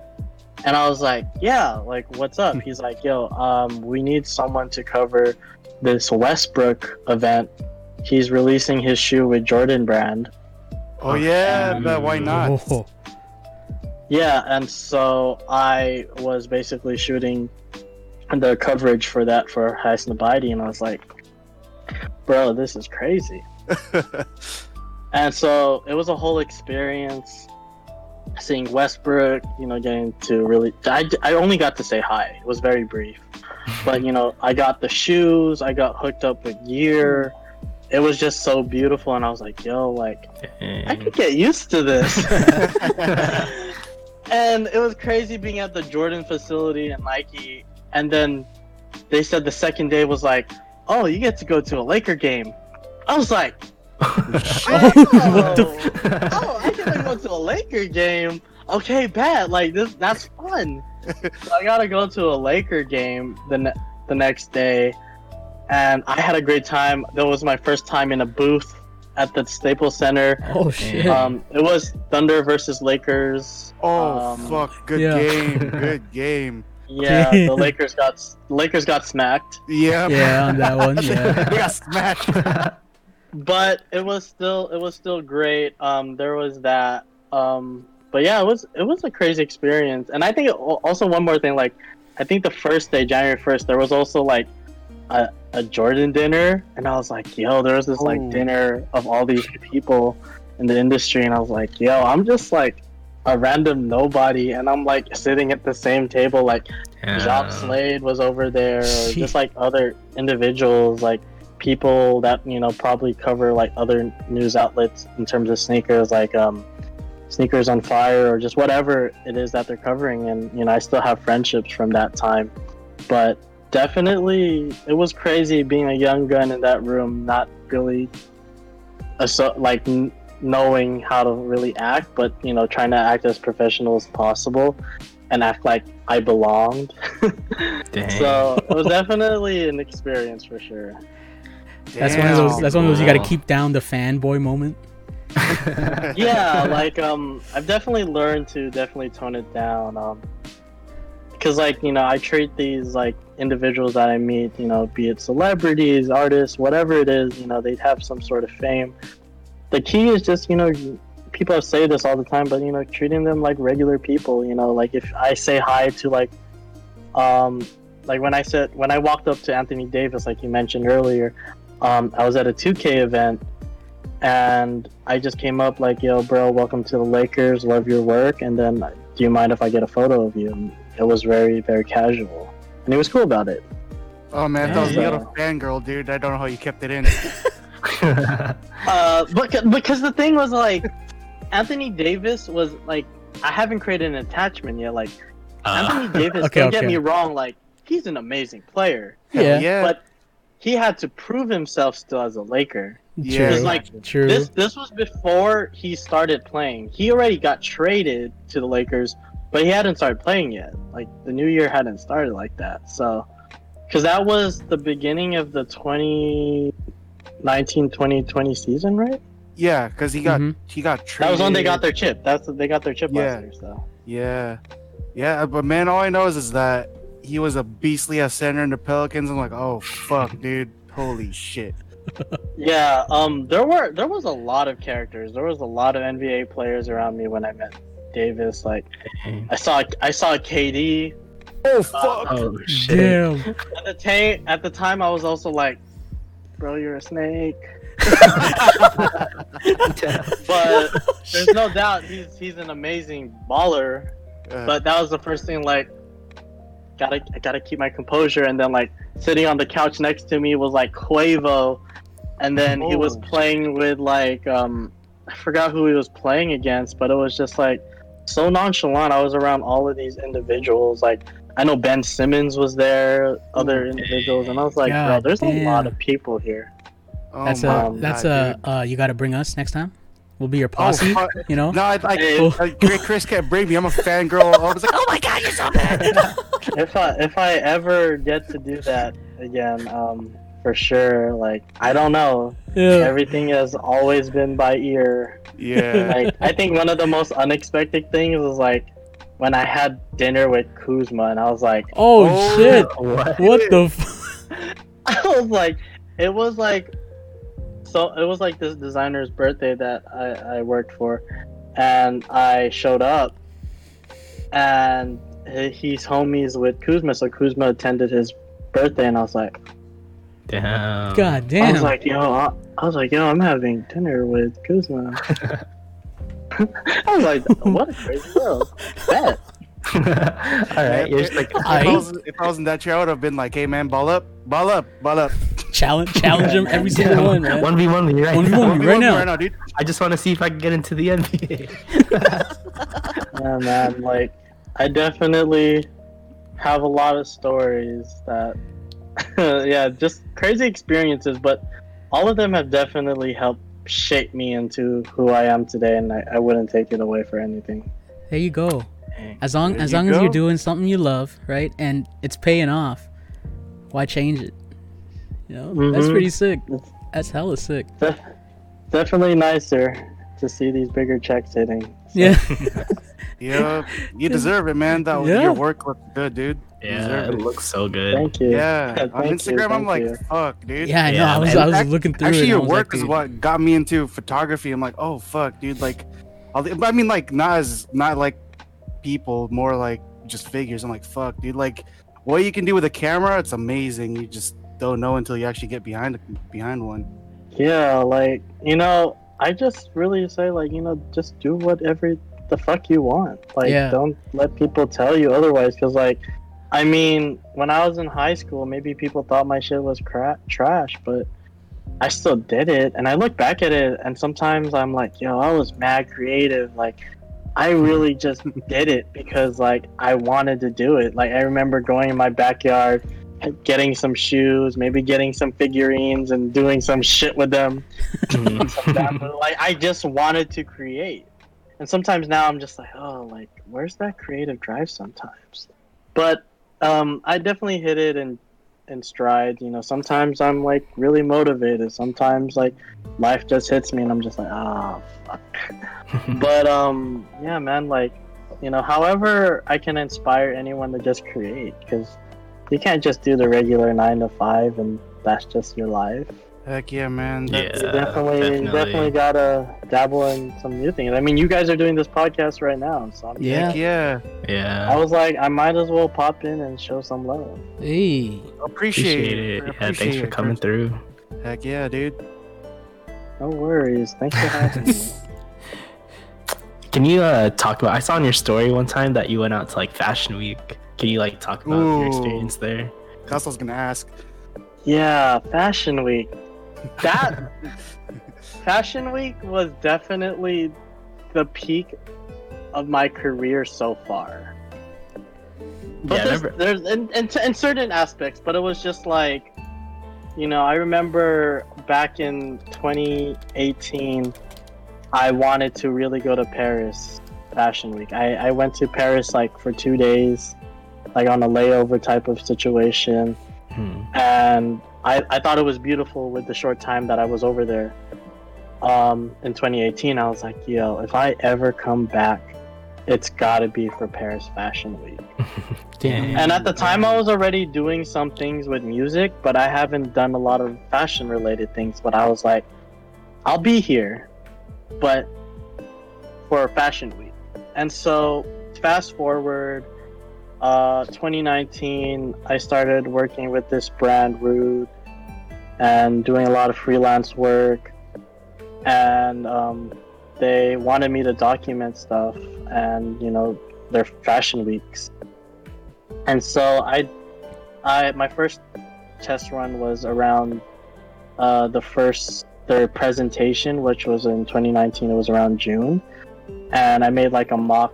[SPEAKER 4] And I was like, yeah, like, what's up? He's like, yo, um, we need someone to cover this Westbrook event. He's releasing his shoe with Jordan Brand.
[SPEAKER 3] Oh yeah, but why not?
[SPEAKER 1] Oh,
[SPEAKER 4] Yeah, and so I was basically shooting the coverage for that for Hassan Abadi, and I was like, bro, this is crazy. [laughs] And so it was a whole experience seeing Westbrook, you know, getting to really. I, I only got to say hi. It was very brief. [laughs] But, you know, I got the shoes, I got hooked up with gear. It was just so beautiful. And I was like, yo, like, I could get used to this. [laughs] and it was crazy being at the Jordan facility and Nike. And then they said the second day was like, oh, you get to go to a Laker game. I was like, [laughs]
[SPEAKER 1] what the
[SPEAKER 4] oh, [laughs] oh, I get to go to a Laker game. Okay, bad. Like this, that's fun. so I gotta go to a Laker game the ne- the next day, and I had a great time. That was my first time in a booth at the Staples Center.
[SPEAKER 1] oh shit.
[SPEAKER 4] Um, it was Thunder versus Lakers.
[SPEAKER 3] Oh
[SPEAKER 4] Um,
[SPEAKER 3] fuck, good
[SPEAKER 1] yeah.
[SPEAKER 3] game, [laughs] good game.
[SPEAKER 4] Yeah, the [laughs] Lakers got Lakers got smacked,
[SPEAKER 3] Yeah,
[SPEAKER 1] yeah, on that one. [laughs]
[SPEAKER 3] they
[SPEAKER 1] Yeah.
[SPEAKER 3] got smacked.
[SPEAKER 4] but it was still it was still great. Um, there was that. Um, but yeah, it was it was a crazy experience, and I think it, also one more thing. Like, I think the first day, January first, there was also like a, a Jordan dinner, and I was like, yo, there was this like
[SPEAKER 3] Ooh.
[SPEAKER 4] dinner of all these people in the industry, and I was like, yo, I'm just like a random nobody, and I'm like sitting at the same table, like Job Slade was over there, [laughs] just like other individuals, like people that you know probably cover like other news outlets in terms of sneakers, like um, sneakers on fire, or just whatever it is that they're covering. And you know, I still have friendships from that time, but definitely it was crazy being a young gun in that room, not really, asso- like n- knowing how to really act, but you know, trying to act as professional as possible and act like I belonged. [laughs]
[SPEAKER 2] Dang.
[SPEAKER 4] So it was definitely an experience for sure.
[SPEAKER 1] That's one of those. That's one of those. You got to keep down the fanboy moment. [laughs]
[SPEAKER 4] Yeah, like um, I've definitely learned to definitely tone it down. Um, because like you know, I treat these like individuals that I meet, you know, be it celebrities, artists, whatever it is, you know, they have some sort of fame. The key is just you know, people say this all the time, but you know, treating them like regular people. You know, like if I say hi to like, um, like when I said when I walked up to Anthony Davis, like you mentioned earlier, um, I was at a 2K event and I just came up like, "Yo, bro, welcome to the Lakers. Love your work." And then, do you mind if I get a photo of you? And it was very, very casual, and he was cool about it.
[SPEAKER 3] Oh man, I thought you got a
[SPEAKER 4] Yeah.
[SPEAKER 3] fangirl, dude. I don't know how you kept it in. [laughs]
[SPEAKER 4] Uh, because because the thing was like, Anthony Davis was like, I haven't created an attachment yet. Like
[SPEAKER 2] Uh,
[SPEAKER 4] Anthony [laughs] Davis,
[SPEAKER 1] Okay,
[SPEAKER 4] don't get me wrong, like he's an amazing player,
[SPEAKER 1] Yeah.
[SPEAKER 3] yeah,
[SPEAKER 4] but he had to prove himself still as a Laker.
[SPEAKER 3] Yeah.
[SPEAKER 1] True.
[SPEAKER 4] like
[SPEAKER 1] True.
[SPEAKER 4] This this was before he started playing. He already got traded to the Lakers, but he hadn't started playing yet. Like the new year hadn't started like that. So, because that was the beginning of the 2019-2020 season, right?
[SPEAKER 3] yeah, because he got
[SPEAKER 1] Mhm.
[SPEAKER 3] he got traded.
[SPEAKER 4] That was when they got their chip. That's they got their chip
[SPEAKER 3] Yeah.
[SPEAKER 4] last year. So
[SPEAKER 3] Yeah, yeah, but man, all I know is, is that he was a beastly ass center in the Pelicans. I'm like, oh fuck, dude, holy shit. [laughs]
[SPEAKER 4] yeah, um, there were there was a lot of characters. There was a lot of NBA players around me when I met Davis. Like I saw I saw KD.
[SPEAKER 3] Oh fuck.
[SPEAKER 2] oh shit.
[SPEAKER 1] Damn.
[SPEAKER 4] At the ta- at the time, I was also like, "Bro, you're a snake." [laughs] but [laughs] there's no doubt he's he's an amazing baller.
[SPEAKER 3] Uh,
[SPEAKER 4] But that was the first thing, like, gotta I gotta keep my composure. And then like sitting on the couch next to me was like Quavo, and then he was
[SPEAKER 3] Oh.
[SPEAKER 4] playing with like um, I forgot who he was playing against, but it was just like so nonchalant. I was around all of these individuals. Like I know Ben Simmons was there, other individuals, and I was like, bro,
[SPEAKER 1] God
[SPEAKER 4] there's a lot of people here.
[SPEAKER 3] Oh
[SPEAKER 1] That's
[SPEAKER 3] my
[SPEAKER 1] a that's
[SPEAKER 3] God,
[SPEAKER 1] a uh, you got to bring us next time. We'll be your
[SPEAKER 3] Oh,
[SPEAKER 1] posse.
[SPEAKER 3] fuck.
[SPEAKER 1] you know.
[SPEAKER 3] No, I like
[SPEAKER 4] Hey.
[SPEAKER 3] uh, Chris can't bring me. I'm a fangirl. I was like, oh my god, you're so bad. [laughs]
[SPEAKER 4] if I if I ever get to do that again, um, for sure. Like I don't know.
[SPEAKER 1] Yeah.
[SPEAKER 4] Everything has always been by ear.
[SPEAKER 3] yeah. [laughs]
[SPEAKER 4] Like I think one of the most unexpected things was like when I had dinner with Kuzma, and I was like,
[SPEAKER 1] Oh,
[SPEAKER 3] Oh,
[SPEAKER 1] shit! [laughs]
[SPEAKER 2] What?
[SPEAKER 1] What the? F- [laughs]
[SPEAKER 4] I was like, it was like, so it was like this designer's birthday that I, I worked for, and I showed up, and he's homies with Kuzma, so Kuzma attended his birthday, and I was like,
[SPEAKER 2] Damn.
[SPEAKER 1] God
[SPEAKER 4] I was like, yo, I, I was like, yo, I'm having dinner with Kuzma. [laughs] [laughs] I was like, what a crazy world. Bet. [laughs]
[SPEAKER 2] All right. You're just like,
[SPEAKER 3] if,
[SPEAKER 1] I-
[SPEAKER 3] I was, if I was in that chair, I would have been like, hey man, ball up, ball up, ball up.
[SPEAKER 1] challenge, challenge him every single one, man.
[SPEAKER 2] One v one me right
[SPEAKER 1] 1v1 me. Right now.
[SPEAKER 3] right now, dude.
[SPEAKER 2] I just want to see if I can get into the NBA.
[SPEAKER 4] Yeah, man. Like, I definitely have a lot of stories that, [laughs] yeah, just crazy experiences, but all of them have definitely helped shape me into who I am today, and I, I wouldn't take it away for anything.
[SPEAKER 1] There you go. As long
[SPEAKER 3] There
[SPEAKER 1] as long as you're doing something you love, right, and it's paying off, why change it? You know, that's
[SPEAKER 4] Mhm.
[SPEAKER 1] pretty sick. That's hella sick.
[SPEAKER 4] def- definitely nicer to see these bigger checks hitting. So,
[SPEAKER 1] Yeah. [laughs]
[SPEAKER 3] Yeah, you deserve it, man. That
[SPEAKER 1] Yeah.
[SPEAKER 3] your work looked good, dude.
[SPEAKER 2] Yeah, it
[SPEAKER 3] it.
[SPEAKER 2] looks so good.
[SPEAKER 4] Thank you.
[SPEAKER 3] Yeah, [laughs]
[SPEAKER 4] Thank
[SPEAKER 3] on
[SPEAKER 4] you,
[SPEAKER 3] Instagram, I'm like,
[SPEAKER 4] you.
[SPEAKER 3] fuck, dude.
[SPEAKER 1] Yeah, I know.
[SPEAKER 2] Yeah,
[SPEAKER 1] I was. I was looking through
[SPEAKER 3] Actually,
[SPEAKER 1] it.
[SPEAKER 3] your work
[SPEAKER 1] like,
[SPEAKER 3] is
[SPEAKER 1] dude,
[SPEAKER 3] what got me into photography. I'm like, oh fuck, dude. Like, all the, I mean, like not as not like people, more like just figures. I'm like, fuck, dude. Like, what you can do with a camera, it's amazing. You just don't know until you actually get behind behind one.
[SPEAKER 4] Yeah, like you know, I just really say like you know, just do whatever the fuck you want. Like,
[SPEAKER 1] Yeah.
[SPEAKER 4] don't let people tell you otherwise. Because like, I mean, when I was in high school, maybe people thought my shit was cra- trash, but I still did it. And I look back at it, and sometimes I'm like, yo, I was mad creative. Like, I really just did it because like I wanted to do it. Like, I remember going in my backyard getting some shoes, maybe getting some figurines and doing some shit with them. [laughs] Some bamboo. like I just wanted to create. And sometimes now I'm just like, oh, like where's that creative drive sometimes? But um I definitely hit it in in stride, you know. Sometimes I'm like really motivated. Sometimes like life just hits me and I'm just like, ah, fuck. [laughs] but um yeah, man, like you know, however I can inspire anyone to just create cuz you can't just do the regular 9 to 5 and that's just your life.
[SPEAKER 3] Heck yeah, man.
[SPEAKER 2] Yeah.
[SPEAKER 3] That's-
[SPEAKER 4] You definitely,
[SPEAKER 2] definitely.
[SPEAKER 4] definitely gotta dabble in some new things. I mean, you guys are doing this podcast right now, so I'm,
[SPEAKER 1] Yeah.
[SPEAKER 3] Heck yeah.
[SPEAKER 4] I was like, I might as well pop in and show some love.
[SPEAKER 1] Hey.
[SPEAKER 3] Appreciate,
[SPEAKER 2] Appreciate it. Yeah,
[SPEAKER 3] Appreciate
[SPEAKER 2] thanks for
[SPEAKER 3] it,
[SPEAKER 2] coming
[SPEAKER 3] Chris.
[SPEAKER 2] through.
[SPEAKER 3] Heck yeah, dude.
[SPEAKER 4] No worries. Thanks for having me. [laughs]
[SPEAKER 2] Can you uh, talk about? I saw in your story one time that you went out to like Fashion Week. Can you like talk about your experience there?
[SPEAKER 3] That's what I was gonna ask.
[SPEAKER 4] Yeah, Fashion Week. That Fashion Week was definitely the peak of my career so far. But
[SPEAKER 2] Yeah,
[SPEAKER 4] there's, there's in, in, in certain aspects, but it was just like, you know, I remember back in 2018, I wanted to really go to Paris Fashion Week. I, I went to Paris like for two days, like on a layover type of situation
[SPEAKER 2] Hmm.
[SPEAKER 4] and I, I thought it was beautiful with the short time that I was over there. Um, in 2018, I was like, yo, if I ever come back, it's gotta be for Paris Fashion Week. [laughs]
[SPEAKER 1] Damn.
[SPEAKER 4] And at the time, I was already doing some things with music, but I haven't done a lot of fashion related things. But I was like, I'll be here, but for Fashion Week. And so, fast forward, uh, 2019, I started working with this brand, Rhude, and doing a lot of freelance work. And um, they wanted me to document stuff and, you know, their fashion weeks and so I, I my first test run was around uh, the first their presentation, which was in 2019. It was around June, and I made like a mock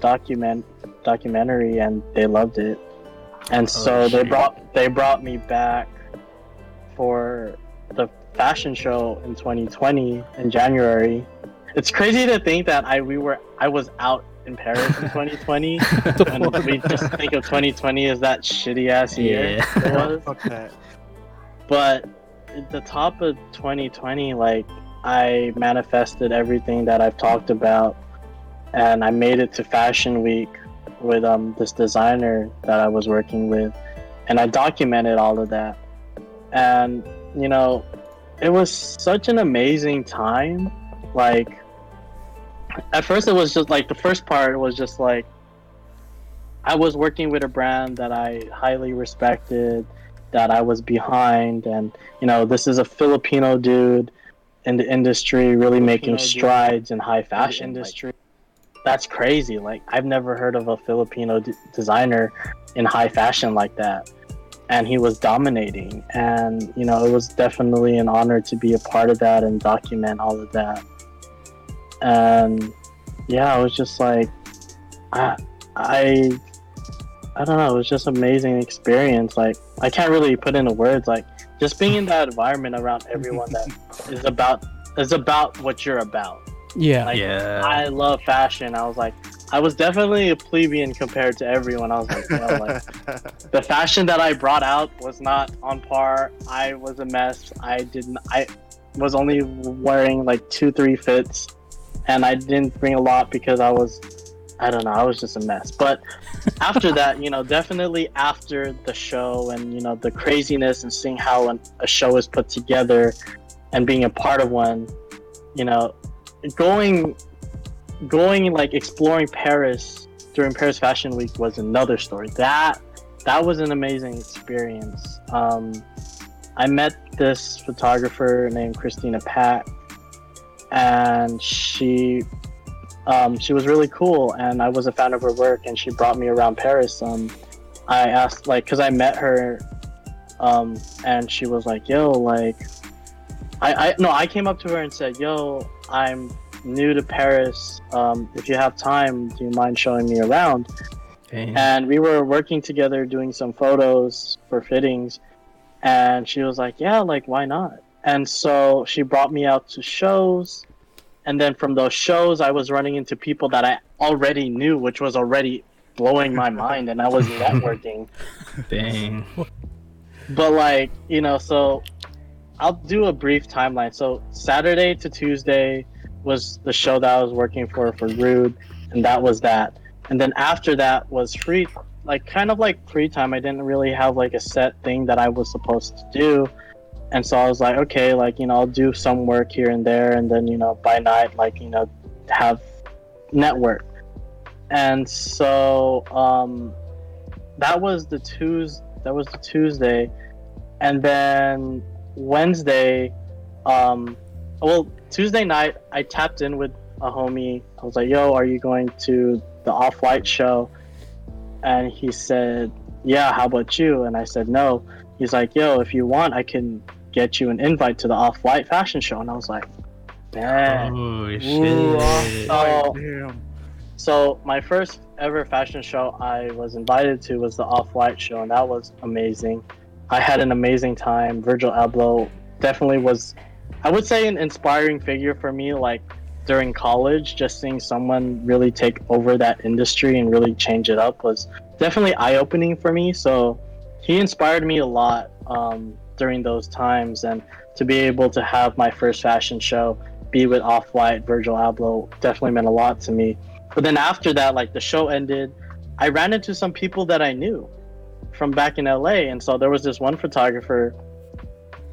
[SPEAKER 4] document documentary, and they loved it. And oh, so they brought they brought me back for the fashion show in 2020 in January. It's crazy to think that I we were I was out in Paris in [laughs] 2020 [laughs] and we just think of 2020 as that shitty ass year.
[SPEAKER 2] Yeah.
[SPEAKER 4] it was.
[SPEAKER 3] Fuck that.
[SPEAKER 4] But at the top of 2020, like I manifested everything that I've talked about, and I made it to Fashion Week with um this designer that I was working with, and I documented all of that. And you know, it was such an amazing time. Like at first, it was just like the first part was just like I was working with a brand that I highly respected that I was behind, and you know, this is a Filipino dude in the industry, really making
[SPEAKER 3] Filipino dude
[SPEAKER 4] strides in high fashion
[SPEAKER 3] like-
[SPEAKER 4] industry. That's crazy. Like I've never heard of a Filipino d- designer in high fashion like that, and he was dominating. And you know, it was definitely an honor to be a part of that and document all of that. And yeah, it was just like, I, I I don't know. It was just amazing experience. Like I can't really put into words. Like just being in that environment around everyone that [laughs] is about is about what you're about.
[SPEAKER 1] Yeah.
[SPEAKER 4] Like,
[SPEAKER 2] yeah.
[SPEAKER 4] I love fashion. I was like, I was definitely a plebeian compared to everyone. I was like, you know, like [laughs] the fashion that I brought out was not on par. I was a mess. I didn't. I was only wearing like two, three fits, and I didn't bring a lot because I was, I don't know, I was just a mess. But [laughs] after that, you know, definitely after the show and you know the craziness and seeing how an, a show is put together, and being a part of one, you know, going, going like exploring Paris during Paris Fashion Week was another story. That that was an amazing experience. Um, I met this photographer named Christina Pat, and she um, she was really cool, and I was a fan of her work, and she brought me around Paris. Um, I asked like because I met her, um, and she was like, "Yo, like." I, I no, I came up to her and said, "Yo, I'm new to Paris. Um, if you have time, do you mind showing me around?"
[SPEAKER 2] Dang.
[SPEAKER 4] and we were working together doing some photos for fittings and she was like yeah like why not and so she brought me out to shows and then from those shows i was running into people that i already knew which was already blowing my [laughs] mind and i was networking
[SPEAKER 2] Dang.
[SPEAKER 4] but like you know so i'll do a brief timeline. So saturday to tuesday was the show that i was working for for Rhude and that was that. And then after that was free like kind of like free time. I didn't really have like a set thing that i was supposed to do. And so i was like okay like you know i'll do some work here and there and then you know by night like you know have network. And so um that was the tuesday that was the tuesday. And then wednesday um well tuesday night i tapped in with a homie i was like yo are you going to the off-white show and he said yeah how about you and i said no he's like yo if you want i can get you an invite to the off-white fashion show and i was like man
[SPEAKER 2] Oh shit.
[SPEAKER 3] Ooh,
[SPEAKER 4] Oh.
[SPEAKER 3] Damn.
[SPEAKER 4] so my first ever fashion show I was invited to was the Off White show, and that was amazing. I had an amazing time. Virgil Abloh definitely was, I would say, an inspiring figure for me. Like during college, just seeing someone really take over that industry and really change it up was definitely eye opening for me. So he inspired me a lot um, during those times, and to be able to have my first fashion show be with Off White, Virgil Abloh definitely meant a lot to me. But then after that, like the show ended, I ran into some people that I knew from back in LA. And so there was this one photographer,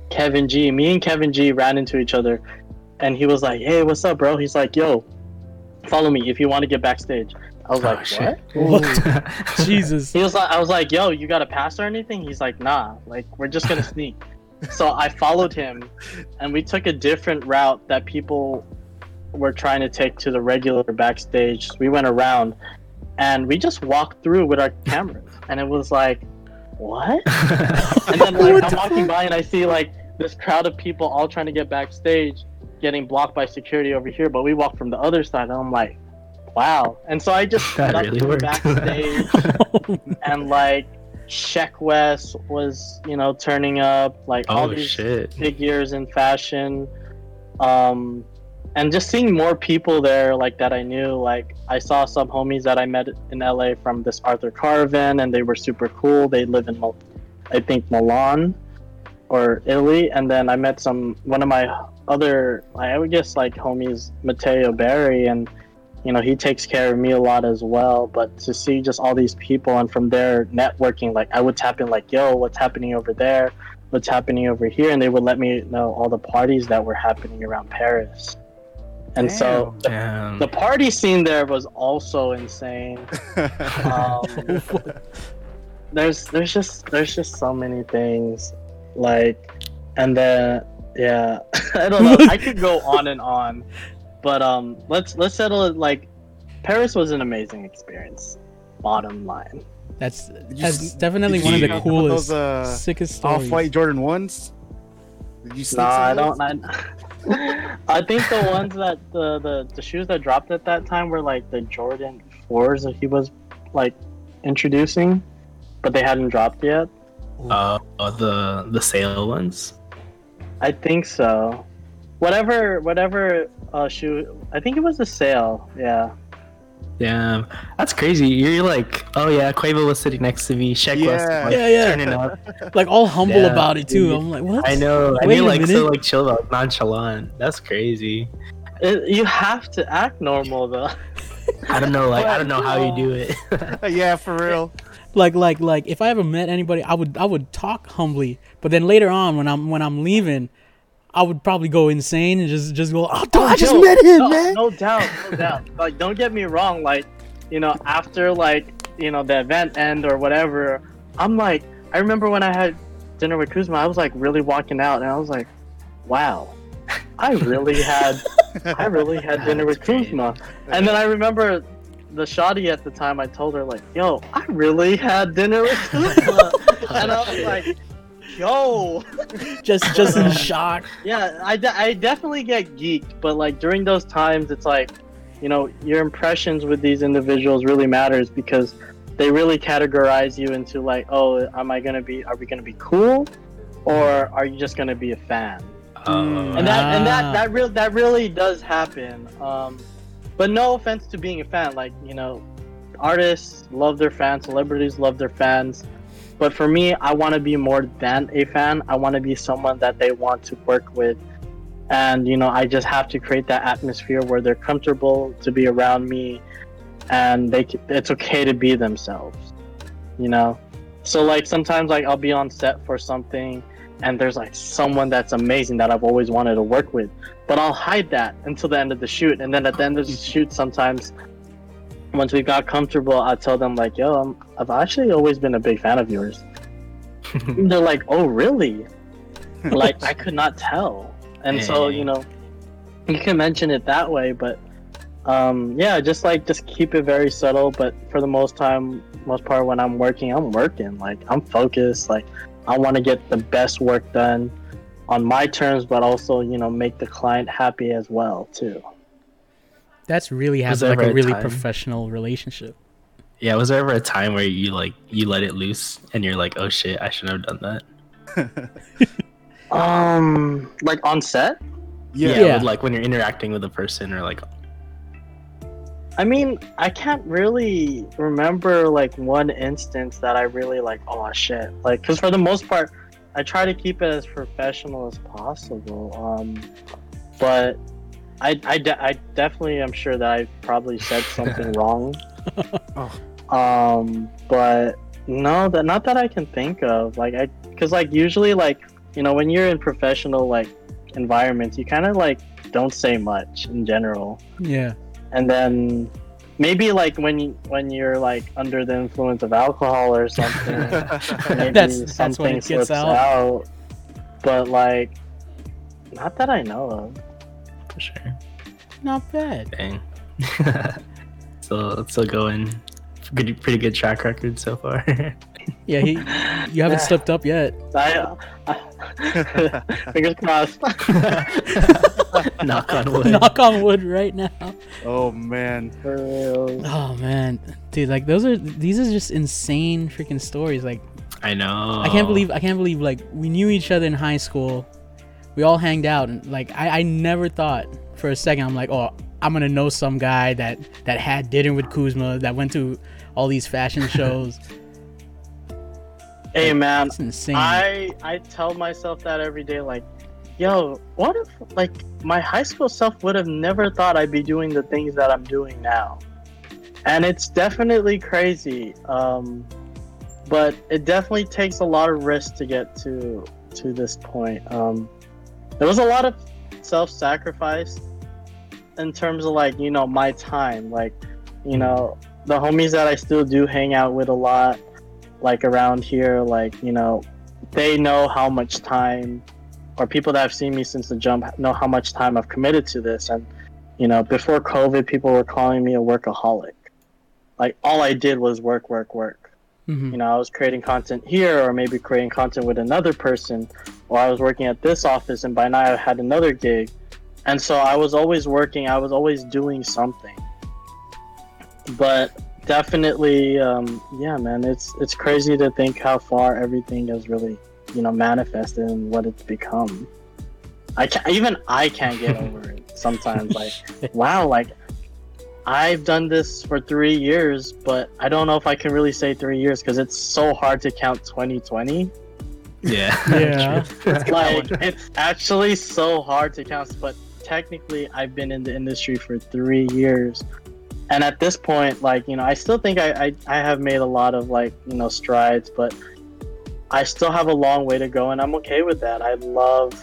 [SPEAKER 4] Kevin G. Me and Kevin G ran into each other and he was like, Hey, what's up, bro? He's like, Yo, follow me if you want to get backstage. I was
[SPEAKER 2] Oh,
[SPEAKER 4] like,
[SPEAKER 2] shit.
[SPEAKER 4] What?
[SPEAKER 1] What? [laughs] Jesus.
[SPEAKER 4] He was like, I was like, Yo, you got a pass or anything? He's like, Nah, like we're just gonna [laughs] sneak. so I followed him and we took a different route that people were trying to take to the regular backstage. We went around and we just walked through with our cameras and it was like what? [laughs] And then like I'm walking by and I see like this crowd of people all trying to get backstage, getting blocked by security over here, but we walk from the other side. And I'm like, wow. And so I just [laughs]
[SPEAKER 2] That
[SPEAKER 4] snuck
[SPEAKER 2] really worked.
[SPEAKER 4] backstage [laughs] and like Sheck Wes was, you know, turning up, like all
[SPEAKER 2] oh
[SPEAKER 4] these
[SPEAKER 2] shit.
[SPEAKER 4] figures in fashion. Um and just seeing more people there like that I knew. Like I saw some homies that I met in LA from this Arthur Carvin and they were super cool. They live in I think Milan or Italy. And then I met some one of my other I would guess like homies Matteo Barry and you know he takes care of me a lot as well but to see just all these people and from there networking like i would tap in like yo what's happening over there what's happening over here and they would let me know all the parties that were happening around paris and so the,
[SPEAKER 2] Damn.
[SPEAKER 4] the party scene there was also insane [laughs] um, there's there's just there's just so many things like and then yeah [laughs] i don't know i could go on and on but um let's let's settle it like paris was an amazing experience bottom line
[SPEAKER 1] That's that's
[SPEAKER 3] s-
[SPEAKER 1] definitely one of the coolest,
[SPEAKER 3] those, uh,
[SPEAKER 1] sickest
[SPEAKER 3] Off
[SPEAKER 1] stories.
[SPEAKER 3] white Jordan ones. Did you sneak
[SPEAKER 4] no i don't I, I think the ones that the, the the shoes that dropped at that time were like the jordan 4s that he was like introducing but they hadn't dropped yet
[SPEAKER 2] Uh, uh, the the Sail ones.
[SPEAKER 4] I think so. Whatever, whatever uh, shoe. I think it was a Sail. Yeah.
[SPEAKER 2] Damn, that's crazy. You're like, oh yeah, Quavo was sitting next to me. Sheck was
[SPEAKER 3] Yeah.
[SPEAKER 2] like,
[SPEAKER 1] Yeah, yeah.
[SPEAKER 2] turning up.
[SPEAKER 1] like all humble
[SPEAKER 2] Yeah.
[SPEAKER 1] about it too. I'm like, what?
[SPEAKER 2] I know. And
[SPEAKER 1] Wait
[SPEAKER 2] you're
[SPEAKER 1] a
[SPEAKER 2] like so
[SPEAKER 1] minute.
[SPEAKER 2] like chill out, nonchalant. That's crazy.
[SPEAKER 4] It, you have to act normal though.
[SPEAKER 2] I don't know. Like I don't know how you do it. [laughs]
[SPEAKER 3] yeah, for real.
[SPEAKER 1] Like, like, like, if I ever met anybody, I would, I would talk humbly. But then later on, when I'm, when I'm leaving, I would probably go insane and just, just go, oh, dude, oh, I just
[SPEAKER 4] Yo,
[SPEAKER 1] met him,
[SPEAKER 4] no,
[SPEAKER 1] man.
[SPEAKER 4] No doubt, no [laughs] doubt. Like, don't get me wrong. Like, you know, after like you know the event end or whatever, I'm like, I remember when I had dinner with Kuzma, I was like really walking out, and I was like, wow. I really had, I really had dinner with
[SPEAKER 2] great.
[SPEAKER 4] Kuzma, and then I remember the shoddy at the time. I told her like, "Yo, I really had dinner with Kuzma," [laughs] and I was like, "Yo, [laughs]
[SPEAKER 1] Just, just in [laughs] shock.
[SPEAKER 4] yeah, I, de- I definitely get geeked, but like during those times, it's like, you know, your impressions with these individuals really matters because they really categorize you into like, oh, am I gonna be? Are we gonna be cool, or are you just gonna be a fan?
[SPEAKER 2] Oh,
[SPEAKER 4] And that and
[SPEAKER 1] Ah.
[SPEAKER 4] that that real that really does happen. Um, but no offense to being a fan, like you know, artists love their fans, celebrities love their fans. But for me, I want to be more than a fan. I want to be someone that they want to work with, and you know, I just have to create that atmosphere where they're comfortable to be around me, and they it's okay to be themselves. You know, so like sometimes like I'll be on set for something and there's like someone that's amazing that I've always wanted to work with. But I'll hide that until the end of the shoot, and then at the end of the shoot, sometimes once we got comfortable, I tell them like, "Yo, I'm, I've actually always been a big fan of yours." [laughs] They're like, "Oh, really?" [laughs] like I could not tell, and so you know, you can mention it that way, but um, yeah, just like just keep it very subtle. But for the most time, most part, when I'm working, I'm working. Like I'm focused. Like I want to get the best work done on my terms, but also you know make the client happy as well too.
[SPEAKER 1] That's really
[SPEAKER 2] Was
[SPEAKER 1] having like a
[SPEAKER 2] a
[SPEAKER 1] really
[SPEAKER 2] time-
[SPEAKER 1] professional relationship.
[SPEAKER 2] yeah, was there ever a time where you like you let it loose and you're like, oh shit, I shouldn't have done that? [laughs]
[SPEAKER 4] Um, like on set.
[SPEAKER 3] yeah.
[SPEAKER 1] Yeah.
[SPEAKER 2] with, like when you're interacting with a person or like
[SPEAKER 4] I mean, I can't really remember like one instance that I really like. Oh shit! Like, because for the most part, I try to keep it as professional as possible. Um, but I, I, de- I definitely am sure that I probably said [laughs] something wrong. [laughs] Um, but no, that not that I can think of. Like, I because like usually like you know when you're in professional like environments, you kind of like don't say much in general
[SPEAKER 1] Yeah.
[SPEAKER 4] and then maybe like when you when you're like under the influence of alcohol or something [laughs] maybe
[SPEAKER 1] That's- that's
[SPEAKER 4] something
[SPEAKER 1] when it gets
[SPEAKER 4] slips
[SPEAKER 1] out.
[SPEAKER 4] out. but like not that i know of
[SPEAKER 2] for sure.
[SPEAKER 1] Not bad.
[SPEAKER 2] Dang. [laughs] so it's still going. Good, pretty good track record so far. [laughs]
[SPEAKER 1] Yeah, he. You haven't [laughs] slipped up yet.
[SPEAKER 4] I, I uh, fingers crossed.
[SPEAKER 2] Knock on wood.
[SPEAKER 1] Knock on wood right now.
[SPEAKER 3] oh man.
[SPEAKER 4] For real.
[SPEAKER 1] Oh man, dude, like those are these are just insane freaking stories. Like
[SPEAKER 2] I know.
[SPEAKER 1] I can't believe I can't believe like we knew each other in high school. We all hanged out and like I, I never thought for a second I'm like, oh, I'm gonna know some guy that that had dinner with Kuzma that went to all these fashion [laughs] shows.
[SPEAKER 4] Hey man,
[SPEAKER 1] It's insane.
[SPEAKER 4] I I tell myself that every day. Like, yo, what if like my high school self would have never thought I'd be doing the things that I'm doing now? And it's definitely crazy. Um, but it definitely takes a lot of risk to get to to this point. Um, there was a lot of self-sacrifice in terms of like you know my time, like you know the homies that I still do hang out with a lot like around here, like, you know, they know how much time, or people that have seen me since the jump know how much time I've committed to this. And, you know, before COVID, people were calling me a workaholic. Like, all I did was work, work, work.
[SPEAKER 1] Mhm.
[SPEAKER 4] You know, I was creating content here, or maybe creating content with another person, or I was working at this office, and by now I had another gig. And so I was always working, I was always doing something. But definitely um yeah man it's it's crazy to think how far everything has really you know manifested and what it's become i can't even i can't get [laughs] over it sometimes like wow like i've done this for three years but i don't know if i can really say three years because it's so hard to count 2020
[SPEAKER 2] Yeah. [laughs]
[SPEAKER 1] Yeah.
[SPEAKER 2] True.
[SPEAKER 4] like it's actually so hard to count but technically i've been in the industry for three years and at this point like you know i still think I, I i have made a lot of like you know strides but i still have a long way to go and i'm okay with that i love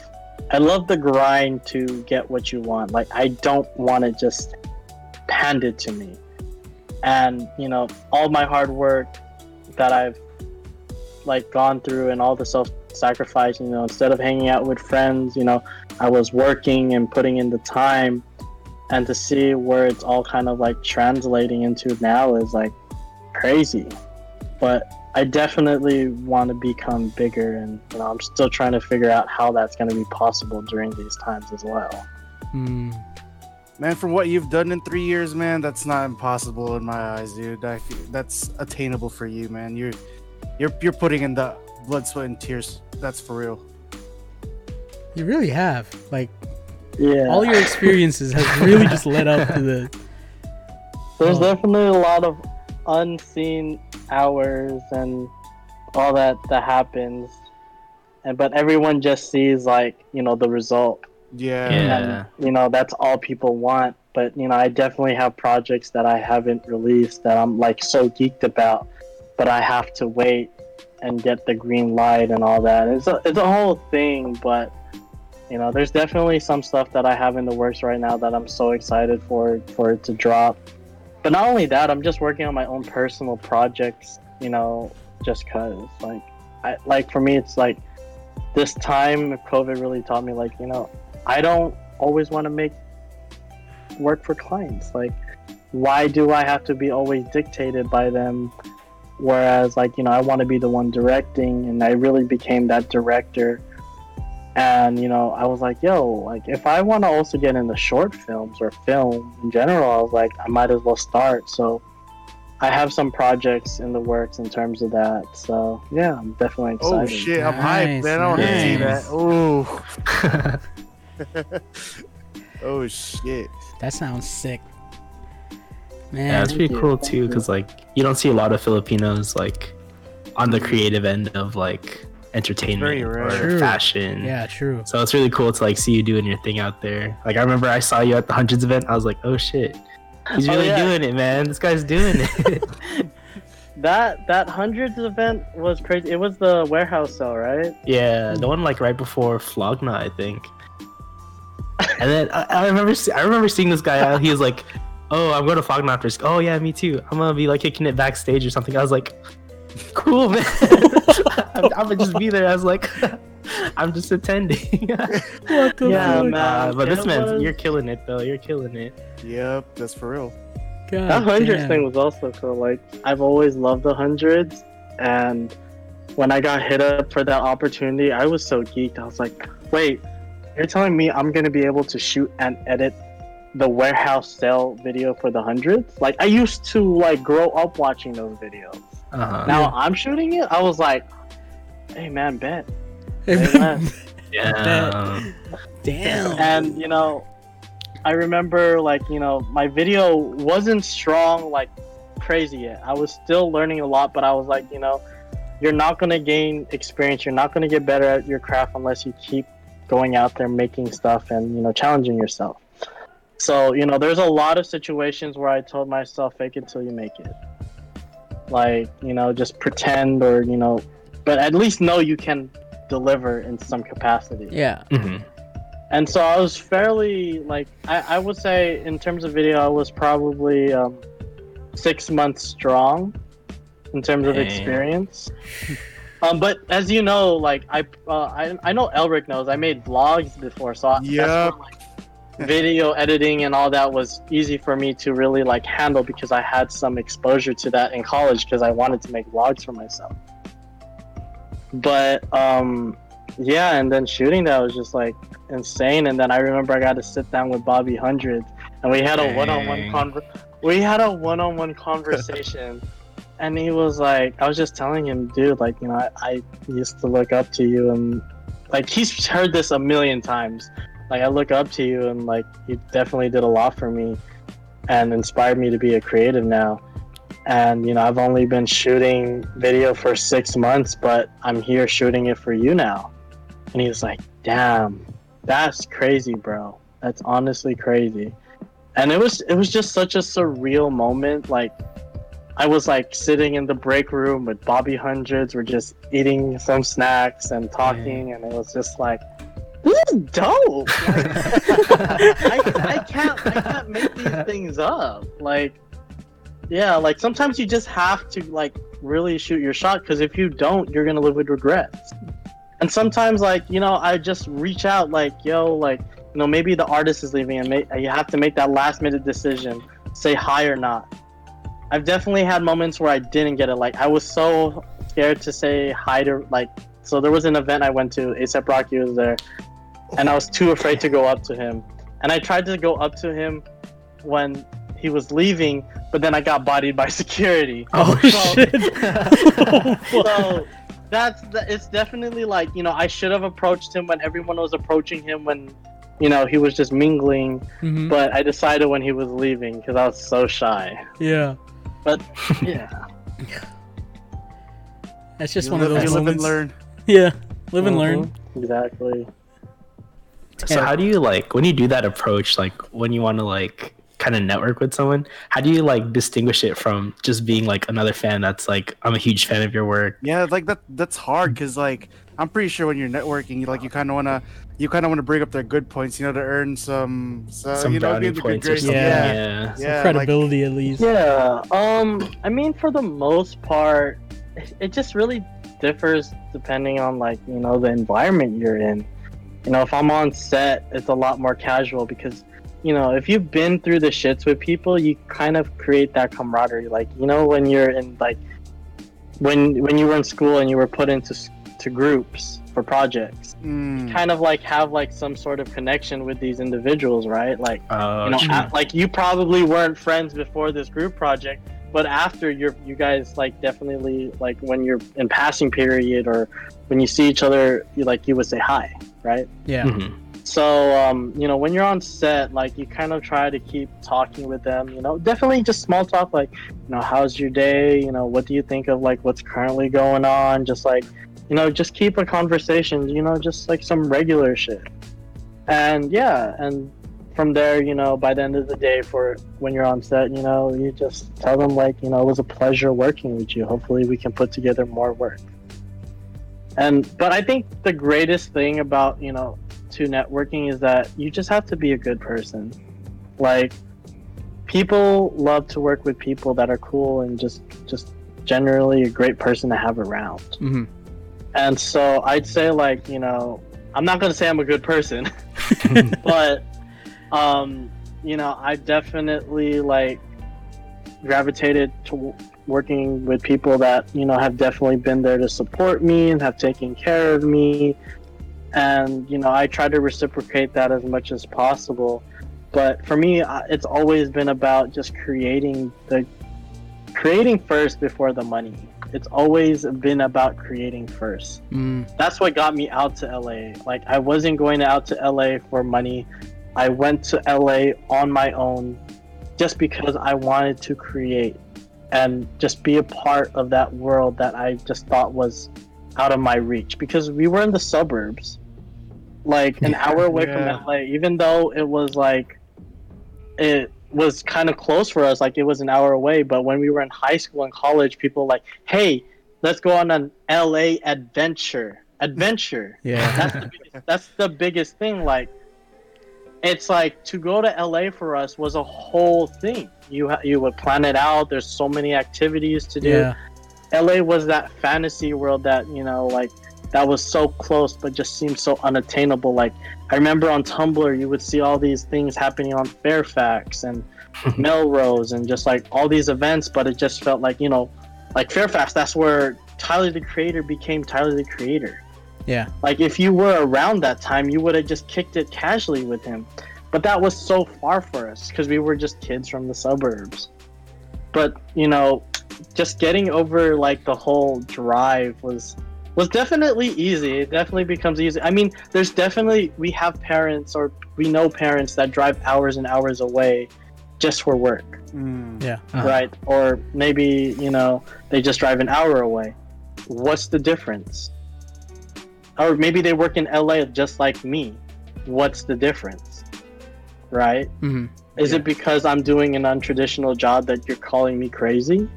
[SPEAKER 4] i love the grind to get what you want like i don't want to just hand it to me and you know all my hard work that i've like gone through and all the self sacrifice you know instead of hanging out with friends you know i was working and putting in the time and to see where it's all kind of like translating into now is like crazy but i definitely want to become bigger and you know i'm still trying to figure out how that's going to be possible during these times as well
[SPEAKER 1] Mm.
[SPEAKER 3] Man, from what you've done in three years, man, that's not impossible in my eyes, dude. I feel that's attainable for you, man. You're you're you're putting in the blood, sweat, and tears. That's for real.
[SPEAKER 1] You really have like
[SPEAKER 4] yeah
[SPEAKER 1] all your experiences has really just led up to the. [laughs]
[SPEAKER 4] there's
[SPEAKER 1] Oh.
[SPEAKER 4] definitely a lot of unseen hours and all that that happens and but everyone just sees like you know the result
[SPEAKER 3] Yeah.
[SPEAKER 2] Yeah.
[SPEAKER 4] and you know that's all people want but you know i definitely have projects that i haven't released that i'm like so geeked about but i have to wait and get the green light and all that it's a, it's a whole thing but you know there's definitely some stuff that i have in the works right now that i'm so excited for for it to drop but not only that i'm just working on my own personal projects you know just cause like i like for me it's like this time covid really taught me like you know I don't always want to make work for clients. Like, why do I have to be always dictated by them? Whereas, like, you know, I want to be the one directing, and I really became that director. And, you know, I was like, yo, like, if I want to also get into short films or film in general, I was like, I might as well start. So, I have some projects in the works in terms of that. So, yeah, I'm definitely oh, excited.
[SPEAKER 3] Oh shit, I'm
[SPEAKER 1] Nice,
[SPEAKER 3] hyped, man. I want to see that. Oh. [laughs] [laughs] oh shit.
[SPEAKER 1] That sounds sick.
[SPEAKER 2] Yeah, it's pretty
[SPEAKER 4] you.
[SPEAKER 2] cool
[SPEAKER 4] Thank
[SPEAKER 2] too, because like you don't see a lot of Filipinos like on the creative end of like entertainment
[SPEAKER 3] Very rare.
[SPEAKER 2] or
[SPEAKER 1] True.
[SPEAKER 2] fashion.
[SPEAKER 1] yeah, true.
[SPEAKER 2] So it's really cool to like see you doing your thing out there. Like I remember I saw you at the hundreds event. I was like, oh shit, he's [laughs]
[SPEAKER 4] Oh,
[SPEAKER 2] really
[SPEAKER 4] yeah.
[SPEAKER 2] doing it, man. This guy's doing it. [laughs]
[SPEAKER 4] That that hundreds event was crazy. It was the warehouse sale, right?
[SPEAKER 2] yeah, the mm-hmm. one like right before Flog Gnaw, I think. And then I, I remember see- I remember seeing this guy out. He was like, "Oh, I'm going to Flog Gnaw after." school." Oh yeah, me too. I'm gonna be like kicking it backstage or something. I was like, "Cool, man." [laughs] I'm, I'm gonna just be there. I was like, [laughs] "I'm just attending." [laughs]
[SPEAKER 1] What the
[SPEAKER 4] Yeah,
[SPEAKER 1] fuck?
[SPEAKER 4] man.
[SPEAKER 2] Uh, but this
[SPEAKER 4] It
[SPEAKER 2] man,
[SPEAKER 4] was-
[SPEAKER 2] you're killing it though. You're killing it.
[SPEAKER 3] Yep, that's for real.
[SPEAKER 1] God
[SPEAKER 4] that hundreds
[SPEAKER 1] damn.
[SPEAKER 4] thing was also cool. Like I've always loved the hundreds, and when I got hit up for that opportunity, I was so geeked. I was like, "Wait, you're telling me I'm gonna be able to shoot and edit the warehouse sale video for the hundreds? Like I used to like grow up watching those videos.
[SPEAKER 2] Uh-huh.
[SPEAKER 4] Now I'm shooting it. I was like, "Hey man, bet." [laughs] Hey, man.
[SPEAKER 2] yeah. [laughs]
[SPEAKER 1] Damn.
[SPEAKER 4] and you know i remember like you know my video wasn't strong like crazy yet i was still learning a lot but i was like you know you're not going to gain experience you're not going to get better at your craft unless you keep going out there making stuff and you know challenging yourself so you know there's a lot of situations where i told myself fake it till you make it like you know just pretend or you know but at least know you can deliver in some capacity
[SPEAKER 1] Yeah.
[SPEAKER 2] Mhm.
[SPEAKER 4] and so I was fairly like I, I would say in terms of video I was probably um, six months strong in terms of experience. um, but as you know, like I uh, I, I know Elric knows I made vlogs before, so I, that's
[SPEAKER 3] Yep.
[SPEAKER 4] where, like, video editing and all that was easy for me to really like handle because I had some exposure to that in college because I wanted to make vlogs for myself. But um, yeah, and then shooting that was just like insane. And then I remember I got to sit down with Bobby Hundred, and we had a one-on-one
[SPEAKER 2] Dang.
[SPEAKER 4] conver- We had a one-on-one [laughs] conversation, and he was like, I was just telling him, dude, like you know, I, I used to look up to you, and like he's heard this a million times. Like I look up to you, and like you definitely did a lot for me, and inspired me to be a creative now. And you know, I've only been shooting video for six months, but I'm here shooting it for you now. And he was like, "Damn, that's crazy, bro. That's honestly crazy." And it was it was just such a surreal moment. Like I was like sitting in the break room with Bobby Hundreds. We're just eating some snacks and talking, and it was just like, "This is dope." [laughs] Like, I, I can't I can't make these things up. Like, yeah, like sometimes you just have to like really shoot your shot because if you don't, you're gonna live with regrets. And sometimes, like you know, I just reach out, like, yo, like you know, maybe the artist is leaving, and ma- you have to make that last minute decision, say hi or not. I've definitely had moments where I didn't get it. Like I was so scared to say hi to like. So there was an event I went to. ASAP Rocky was there, and I was too afraid to go up to him. And I tried to go up to him when he was leaving, but then I got bodied by [laughs] security.
[SPEAKER 1] Oh
[SPEAKER 4] So-
[SPEAKER 1] shit. [laughs] [laughs] Oh,
[SPEAKER 4] so that's the, it's definitely like you know I should have approached him when everyone was approaching him when you know he was just mingling,
[SPEAKER 1] Mhm.
[SPEAKER 4] but I decided when he was leaving because I was so shy.
[SPEAKER 1] Yeah.
[SPEAKER 4] But yeah,
[SPEAKER 1] That's just
[SPEAKER 3] you
[SPEAKER 1] one
[SPEAKER 3] live,
[SPEAKER 1] of those
[SPEAKER 3] you live and
[SPEAKER 1] moments.
[SPEAKER 3] learn.
[SPEAKER 1] Yeah. Live and learn.
[SPEAKER 4] Mhm, Exactly.
[SPEAKER 2] So how do you like when you do that approach, like when you want to like kind of network with someone, how do you like distinguish it from just being like another fan that's like I'm a huge fan of your work?
[SPEAKER 3] Yeah, like that. That's hard because like I'm pretty sure when you're networking, you like you kind of wanna you kind of want to bring up their good points, you know, to earn some, so,
[SPEAKER 2] Some
[SPEAKER 3] you know,
[SPEAKER 2] brownie
[SPEAKER 3] good
[SPEAKER 2] points or something.
[SPEAKER 1] Yeah.
[SPEAKER 2] Yeah.
[SPEAKER 1] Some
[SPEAKER 3] yeah, like,
[SPEAKER 1] credibility at least.
[SPEAKER 4] Yeah. Um. I mean, for the most part, it- it just really differs depending on like you know the environment you're in. You know, if I'm on set, it's a lot more casual because you know if you've been through the shits with people, you kind of create that camaraderie. Like you know when you're in like when when you were in school and you were put into to groups for projects,
[SPEAKER 3] mm,
[SPEAKER 4] kind of like have like some sort of connection with these individuals, right? Like
[SPEAKER 2] Oh,
[SPEAKER 4] you know,
[SPEAKER 2] true.
[SPEAKER 4] like you probably weren't friends before this group project, but after you're you guys like definitely like when you're in passing period or when you see each other, you like you would say hi, right?
[SPEAKER 1] Yeah.
[SPEAKER 2] Mhm.
[SPEAKER 4] So um, you know, when you're on set, like you kind of try to keep talking with them. You know, definitely just small talk, like you know, how's your day? You know, what do you think of like what's currently going on? Just like you know, just keep a conversation. You know, just like some regular shit. And yeah, and from there, you know, by the end of the day, for when you're on set, you know, you just tell them like, you know, it was a pleasure working with you. Hopefully, we can put together more work. And but I think the greatest thing about you know to networking is that you just have to be a good person. Like people love to work with people that are cool and just just generally a great person to have around.
[SPEAKER 1] hmm
[SPEAKER 4] And so I'd say like, you know, I'm not going to say I'm a good person, [laughs] but um, you know, I definitely like gravitated to working with people that you know have definitely been there to support me and have taken care of me, and you know I try to reciprocate that as much as possible. But for me, it's always been about just creating the creating first before the money. It's always been about creating first
[SPEAKER 1] Mm,
[SPEAKER 4] that's what got me out to LA. Like I wasn't going out to LA for money. I went to LA on my own just because I wanted to create and just be a part of that world that I just thought was out of my reach because we were in the suburbs. Like an hour away
[SPEAKER 3] Yeah.
[SPEAKER 4] from LA even though it was like it was kind of close for us like it was an hour away but when we were in high school and college people were like hey let's go on an LA adventure. Adventure.
[SPEAKER 1] yeah.
[SPEAKER 4] That's the biggest, that's the biggest thing. Like, it's like to go to LA for us was a whole thing. You ha- you would plan it out. There's so many activities to do.
[SPEAKER 1] yeah.
[SPEAKER 4] LA was that fantasy world that you know, like that was so close, but just seemed so unattainable. Like I remember on Tumblr, you would see all these things happening on Fairfax and [laughs] Melrose, and just like all these events, but it just felt like you know, like Fairfax. That's where Tyler the Creator became Tyler the Creator.
[SPEAKER 1] Yeah.
[SPEAKER 4] Like if you were around that time, you would have just kicked it casually with him. But that was so far for us because we were just kids from the suburbs. But you know, just getting over like the whole drive was was definitely easy. It definitely becomes easy. I mean, there's definitely we have parents or we know parents that drive hours and hours away just for work,
[SPEAKER 3] Mm.
[SPEAKER 1] Yeah. uh-huh.
[SPEAKER 4] right? Or maybe, you know, they just drive an hour away. What's the difference? Or maybe they work in LA just like me. What's the difference? Right?
[SPEAKER 1] Mhm.
[SPEAKER 4] Is
[SPEAKER 3] Yeah.
[SPEAKER 4] it because I'm doing an untraditional job that you're calling me crazy?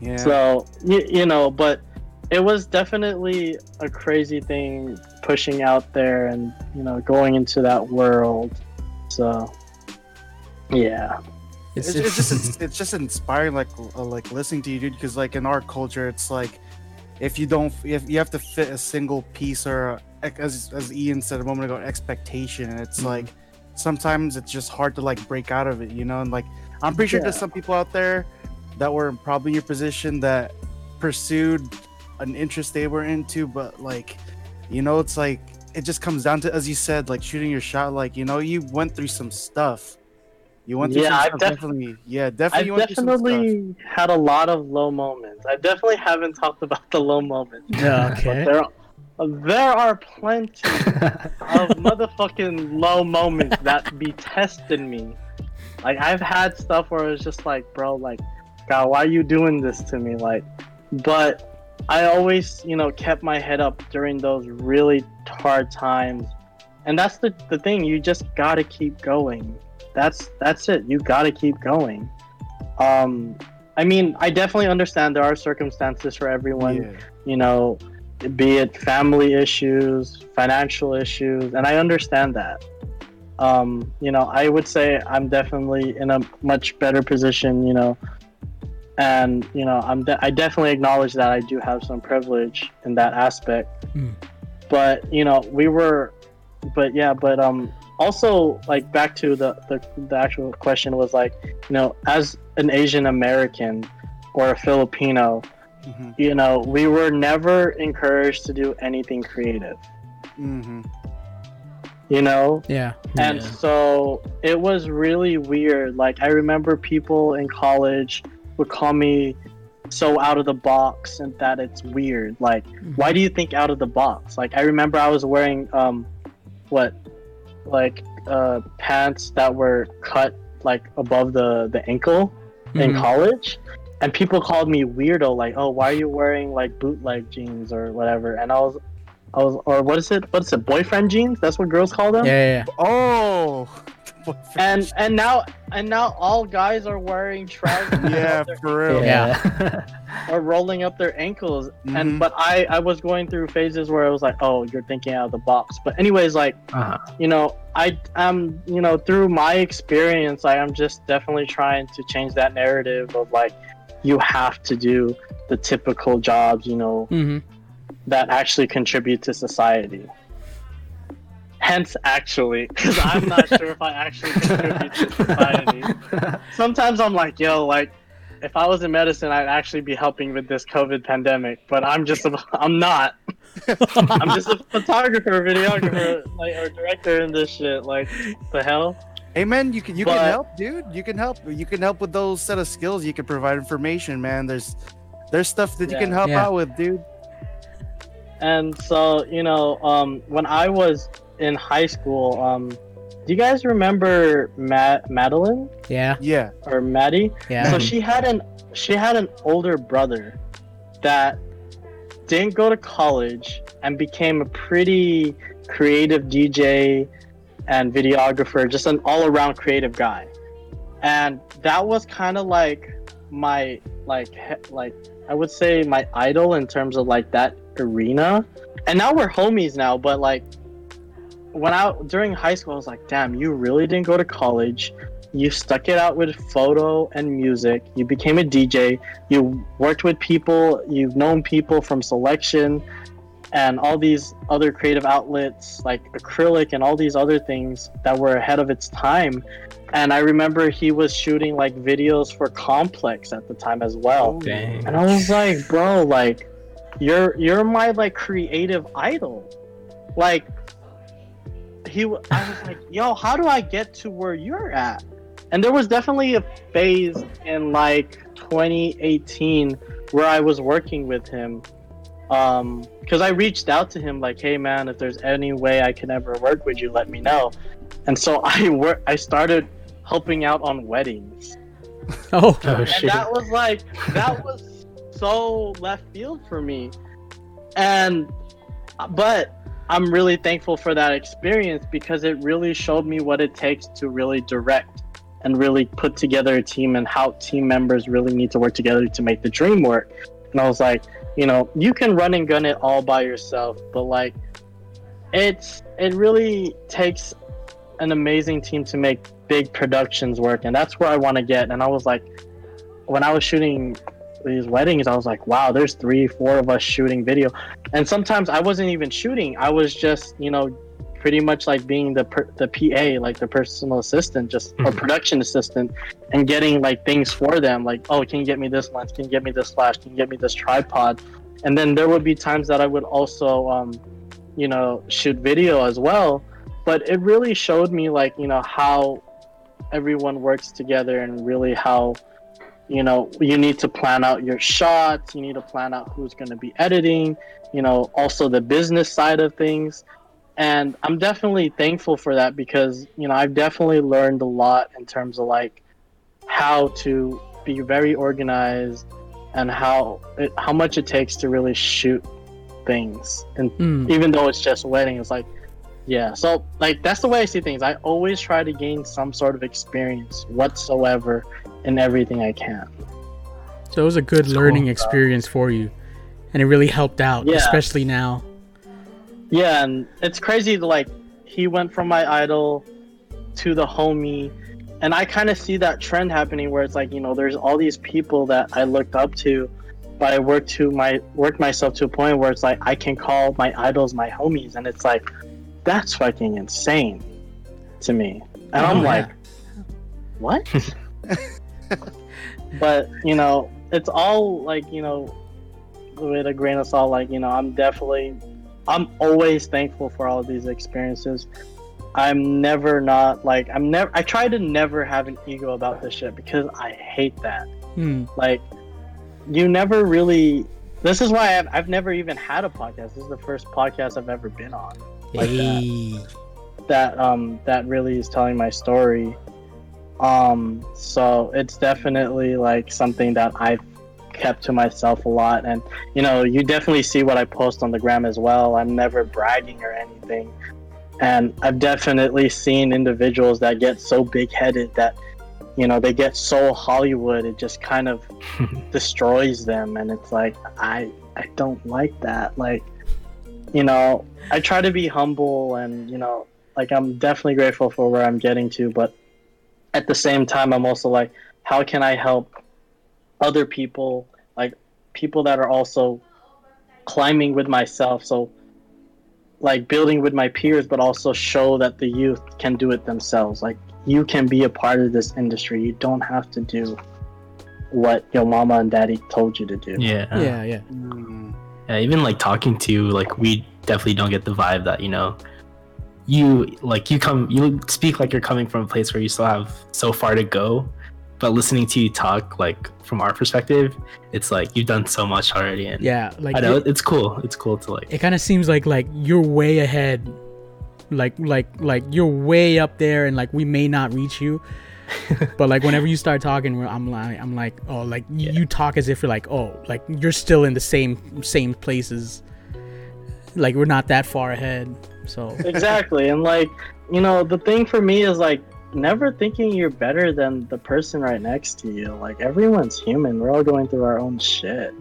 [SPEAKER 3] Yeah.
[SPEAKER 4] So you, you know, but it was definitely a crazy thing pushing out there and you know going into that world. So yeah,
[SPEAKER 1] It's,
[SPEAKER 3] it's, it's just it's, it's just inspiring like uh, like listening to you dude because like in our culture it's like if you don't if you have to fit a single piece or a, as as ian said a moment ago expectation and it's
[SPEAKER 4] Mhm.
[SPEAKER 3] like sometimes it's just hard to like break out of it you know and like i'm pretty sure there's some people out there that were probably in your position that pursued an interest they were into but like you know it's like it just comes down to as you said like shooting your shot like you know you went through some stuff you went through
[SPEAKER 4] Yeah,
[SPEAKER 3] some
[SPEAKER 4] I've def-
[SPEAKER 3] definitely yeah definitely
[SPEAKER 4] I've
[SPEAKER 3] you went through some stuff.
[SPEAKER 4] definitely had a lot of low moments. I definitely haven't talked about the low moments.
[SPEAKER 1] yeah.
[SPEAKER 4] But
[SPEAKER 1] Okay.
[SPEAKER 4] there, there are plenty [laughs] of motherfucking low moments that be testing me. Like I've had stuff where it's just like, bro, like, God, why are you doing this to me? Like, but I always, you know, kept my head up during those really hard times, and that's the the thing. You just gotta keep going. That's that's it. You gotta keep going. Um, I mean, I definitely understand there are circumstances for everyone
[SPEAKER 3] yeah.
[SPEAKER 4] you know, be it family issues, financial issues, and I understand that. Um, you know, I would say I'm definitely in a much better position, you know, and you know, I'm de- I definitely acknowledge that I do have some privilege in that aspect.
[SPEAKER 1] Mm.
[SPEAKER 4] But you know, we were, but yeah, but um, also like back to the the, the actual question was like, you know, as an Asian American or a Filipino,
[SPEAKER 3] hmm
[SPEAKER 4] you know, we were never encouraged to do anything creative,
[SPEAKER 3] mm-hmm.
[SPEAKER 4] you know?
[SPEAKER 1] Yeah.
[SPEAKER 4] And
[SPEAKER 1] yeah.
[SPEAKER 4] so it was really weird. Like, I remember people in college would call me so out of the box and that it's weird. Like, why do you think out of the box? Like, I remember I was wearing, um, what, like, uh, pants that were cut, like, above the, the ankle. in
[SPEAKER 1] Mhm.
[SPEAKER 4] college and people called me weirdo like oh why are you wearing like bootleg jeans or whatever and i was i was or what is it what is it boyfriend jeans that's what girls call them
[SPEAKER 1] Yeah, yeah,
[SPEAKER 3] Oh.
[SPEAKER 4] And and now and now all guys are wearing trousers [laughs]
[SPEAKER 3] yeah, for real.
[SPEAKER 1] Yeah. [laughs]
[SPEAKER 4] or rolling up their ankles
[SPEAKER 3] Mhm.
[SPEAKER 4] and but i i was going through phases where i was like oh you're thinking out of the box but anyways like
[SPEAKER 2] uh-huh.
[SPEAKER 4] you know i am you know through my experience i am just definitely trying to change that narrative of like you have to do the typical jobs you know
[SPEAKER 1] yeah. hmm
[SPEAKER 4] that actually contribute to society hence actually because i'm not sure if i actually contribute to society [laughs] sometimes i'm like yo like if I was in medicine, I'd actually be helping with this COVID pandemic. But I'm just a, I'm not. [laughs] I'm just a photographer, videographer, like or director in this shit. Like the hell.
[SPEAKER 3] Hey man, you can you
[SPEAKER 4] But-
[SPEAKER 3] can help, dude. You can help. You can help with those set of skills. You can provide information, man. There's there's stuff that you can help
[SPEAKER 1] Yeah.
[SPEAKER 3] out with, dude.
[SPEAKER 4] And so you know, um, when I was in high school, um, do you guys remember Matt Madeline
[SPEAKER 1] Yeah,
[SPEAKER 3] Yeah.
[SPEAKER 4] or Maddie?
[SPEAKER 1] yeah.
[SPEAKER 4] So she had an she had an older brother that didn't go to college and became a pretty creative DJ and videographer, just an all-around creative guy. And that was kind of like my like like I would say my idol in terms of like that arena. And now we're homies now, but like when I during high school I was like, "Damn, you really didn't go to college. You stuck it out with photo and music. You became a dj you worked with people. You've known people from selection and all these other creative outlets like acrylic and all these other things that were ahead of its time. And i remember he was shooting like videos for complex at the time as well.
[SPEAKER 2] Dang.
[SPEAKER 4] and I was like, bro, like you're you're my like creative idol. Like he I was like, yo, how do I get to where you're at? And there was definitely a phase in like 2018 where I was working with him. Um, because I reached out to him like, hey man, if there's any way I can ever work with you, let me know. And so [laughs] I work I started helping out on weddings [laughs]
[SPEAKER 1] oh,
[SPEAKER 2] Oh
[SPEAKER 4] and
[SPEAKER 2] shit.
[SPEAKER 4] that was like that was so left field for me and but i'm really thankful for that experience because it really showed me what it takes to really direct and really put together a team and how team members really need to work together to make the dream work. And i was like you know you can run and gun it all by yourself but like it's it really takes an amazing team to make big productions work. And that's where i want to get. And i was like when i was shooting these weddings i was like wow there's three four of us shooting video. And sometimes i wasn't even shooting. I was just you know pretty much like being the per- the pa like the personal assistant just or
[SPEAKER 2] Mhm.
[SPEAKER 4] production assistant and getting like things for them like oh can you get me this lens? Can you get me this flash? Can you get me this tripod? And then there would be times that i would also um you know shoot video as well. But it really showed me like you know how everyone works together and really how you know you need to plan out your shots you need to plan out who's going to be editing you know also the business side of things. And i'm definitely thankful for that because you know i've definitely learned a lot in terms of like how to be very organized and how it, how much it takes to really shoot things. And
[SPEAKER 1] Mm.
[SPEAKER 4] even though it's just wedding it's like yeah. So like that's the way i see things. I always try to gain some sort of experience whatsoever in everything i can
[SPEAKER 1] So it was a good
[SPEAKER 2] That's
[SPEAKER 1] learning
[SPEAKER 2] cool.
[SPEAKER 1] experience for you, and it really helped out,
[SPEAKER 4] Yeah.
[SPEAKER 1] especially now.
[SPEAKER 4] yeah and it's crazy to like he went from my idol to the homie and i kind of see that trend happening where it's like you know there's all these people that i looked up to but i worked to my worked myself to a point where it's like i can call my idols my homies and it's like that's fucking insane to me and i'm
[SPEAKER 1] Oh,
[SPEAKER 4] like what [laughs] [laughs] but you know it's all like you know with a grain of salt like you know i'm definitely i'm always thankful for all of these experiences. I'm never not like i'm never i try to never have an ego about this shit because i hate that.
[SPEAKER 1] Hmm.
[SPEAKER 4] like you never really this is why I've, I've never even had a podcast. This is the first podcast i've ever been on. Like that. That um that really is telling my story um so it's definitely like something that i've kept to myself a lot. And you know you definitely see what i post on the gram as well. I'm never bragging or anything. And i've definitely seen individuals that get so big-headed that you know they get so hollywood it just kind of [laughs] destroys them. And it's like i i don't like that. Like you know i try to be humble and you know like i'm definitely grateful for where i'm getting to but at the same time i'm also like how can i help other people like people that are also climbing with myself so like building with my peers but also show that the youth can do it themselves like you can be a part of this industry you don't have to do what your mama and daddy told you to do.
[SPEAKER 2] Yeah.
[SPEAKER 1] yeah, yeah.
[SPEAKER 3] Mm.
[SPEAKER 2] Yeah, even like talking to you, like we definitely don't get the vibe that you know, you like you come, you speak like you're coming from a place where you still have so far to go, but listening to you talk, like from our perspective, it's like you've done so much already, and
[SPEAKER 1] Yeah, like
[SPEAKER 2] I know
[SPEAKER 1] it,
[SPEAKER 2] it's cool. It's cool to like,
[SPEAKER 1] it kind of seems like like you're way ahead. Like like like you're way up there and like we may not reach you. [laughs] but like whenever you start talking I'm like I'm like oh like
[SPEAKER 2] Yeah.
[SPEAKER 1] you talk as if you're like oh like you're still in the same same places. Like we're not that far ahead. So. [laughs]
[SPEAKER 4] Exactly and like you know the thing for me is like never thinking you're better than the person right next to you. Like everyone's human. We're all going through our own shit.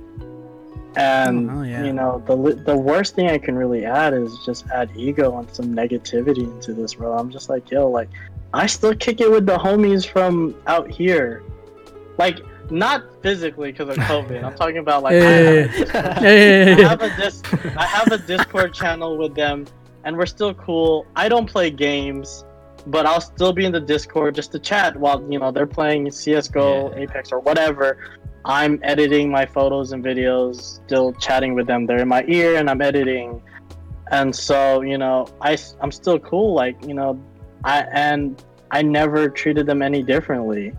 [SPEAKER 4] And
[SPEAKER 1] Oh, yeah.
[SPEAKER 4] you know the the worst thing i can really add is just add ego and some negativity into this world. I'm just like yo like i still kick it with the homies from out here. Like not physically because of covid. [laughs] I'm talking about like I
[SPEAKER 1] Yeah,
[SPEAKER 4] have-
[SPEAKER 1] yeah,
[SPEAKER 4] I have a [laughs] dis- I have a Discord channel with them, and we're still cool. I don't play games, but I'll still be in the Discord just to chat while you know they're playing CS:GO,
[SPEAKER 2] Yeah.
[SPEAKER 4] Apex, or whatever. I'm editing my photos and videos, still chatting with them. They're in my ear, and I'm editing. And so you know, I I'm still cool. Like you know, I and I never treated them any differently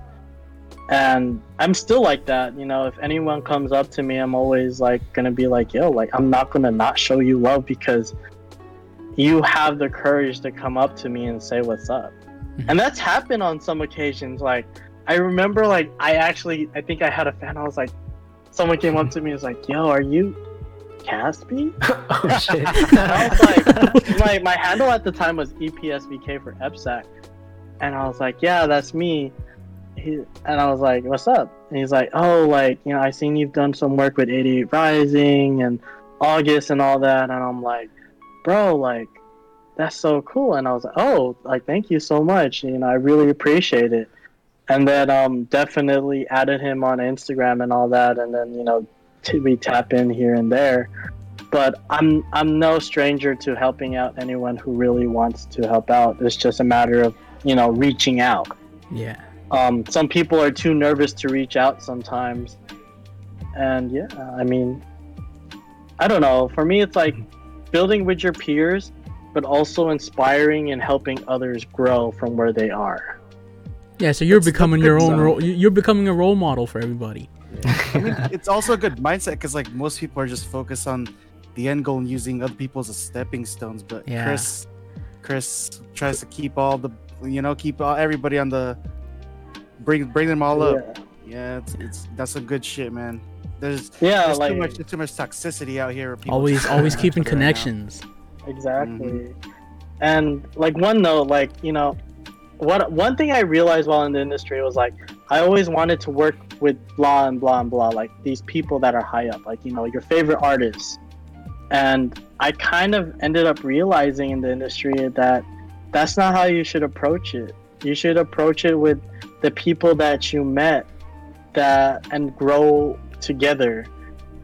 [SPEAKER 4] and I'm still like that. You know, if anyone comes up to me, I'm always like gonna be like, "Yo, like I'm not gonna not show you love because you have the courage to come up to me and say what's up."
[SPEAKER 1] Mhm.
[SPEAKER 4] And that's happened on some occasions. Like I remember, like I actually, I think I had a fan. I was like, someone came up to me and was like, "Yo, are you Caspi?" [laughs] [laughs]
[SPEAKER 2] oh shit.
[SPEAKER 4] I was like, [laughs] my, my handle at the time was EPSVK for EPSAC. And I was like, yeah, that's me. He, and I was like, what's up? And he's like, oh, like, you know, I seen you've done some work with 88 Rising and August and all that. And I'm like, bro, like, that's so cool. And I was like, oh, like, thank you so much. You know, I really appreciate it. And then um, definitely added him on Instagram and all that. And then, you know, t- we tap in here and there but I'm I'm no stranger to helping out anyone who really wants to help out. It's just a matter of you know reaching out.
[SPEAKER 1] yeah.
[SPEAKER 4] Um, some people are too nervous to reach out sometimes, and yeah, I mean, I don't know. For me, it's like building with your peers, but also inspiring and helping others grow from where they are.
[SPEAKER 1] Yeah, so you're
[SPEAKER 3] That's- that's
[SPEAKER 1] becoming your own role. you- You're becoming a role model for everybody.
[SPEAKER 3] I mean, it's also a good mindset because like most people are just focused on the end goal and using other people's as stepping stones. But
[SPEAKER 1] Yeah.
[SPEAKER 3] Chris, Chris tries to keep all the, you know, keep all, everybody on the, bring bring them all up. Yeah, it's, it's that's some good shit, man. There's,
[SPEAKER 4] Yeah,
[SPEAKER 3] there's
[SPEAKER 4] like
[SPEAKER 3] too much, there's too much toxicity out here. people
[SPEAKER 1] Always, always [laughs] keeping
[SPEAKER 3] other right now.
[SPEAKER 1] connections.
[SPEAKER 4] Exactly. Mm-hmm. And like one note, like you know, what one thing I realized while in the industry was like I always wanted to work with blah and blah and blah, like these people that are high up, like you know your favorite artists. And I kind of ended up realizing in the industry that that's not how you should approach it. You should approach it with the people that you met that and grow together.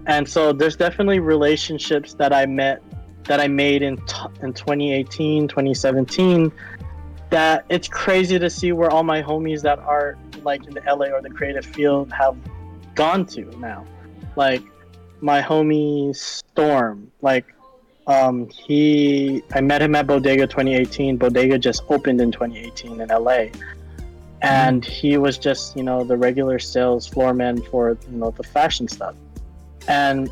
[SPEAKER 4] And so there's definitely relationships that I met that I made in t- in 2018, 2017 that it's crazy to see where all my homies that are like in the LA or the creative field have gone to now. Like my homie Storm, like um he I met him at Bodega 2018. Bodega just opened in 2018 in LA. Mm-hmm. And he was just, you know, the regular sales floorman for, you know, the fashion stuff. And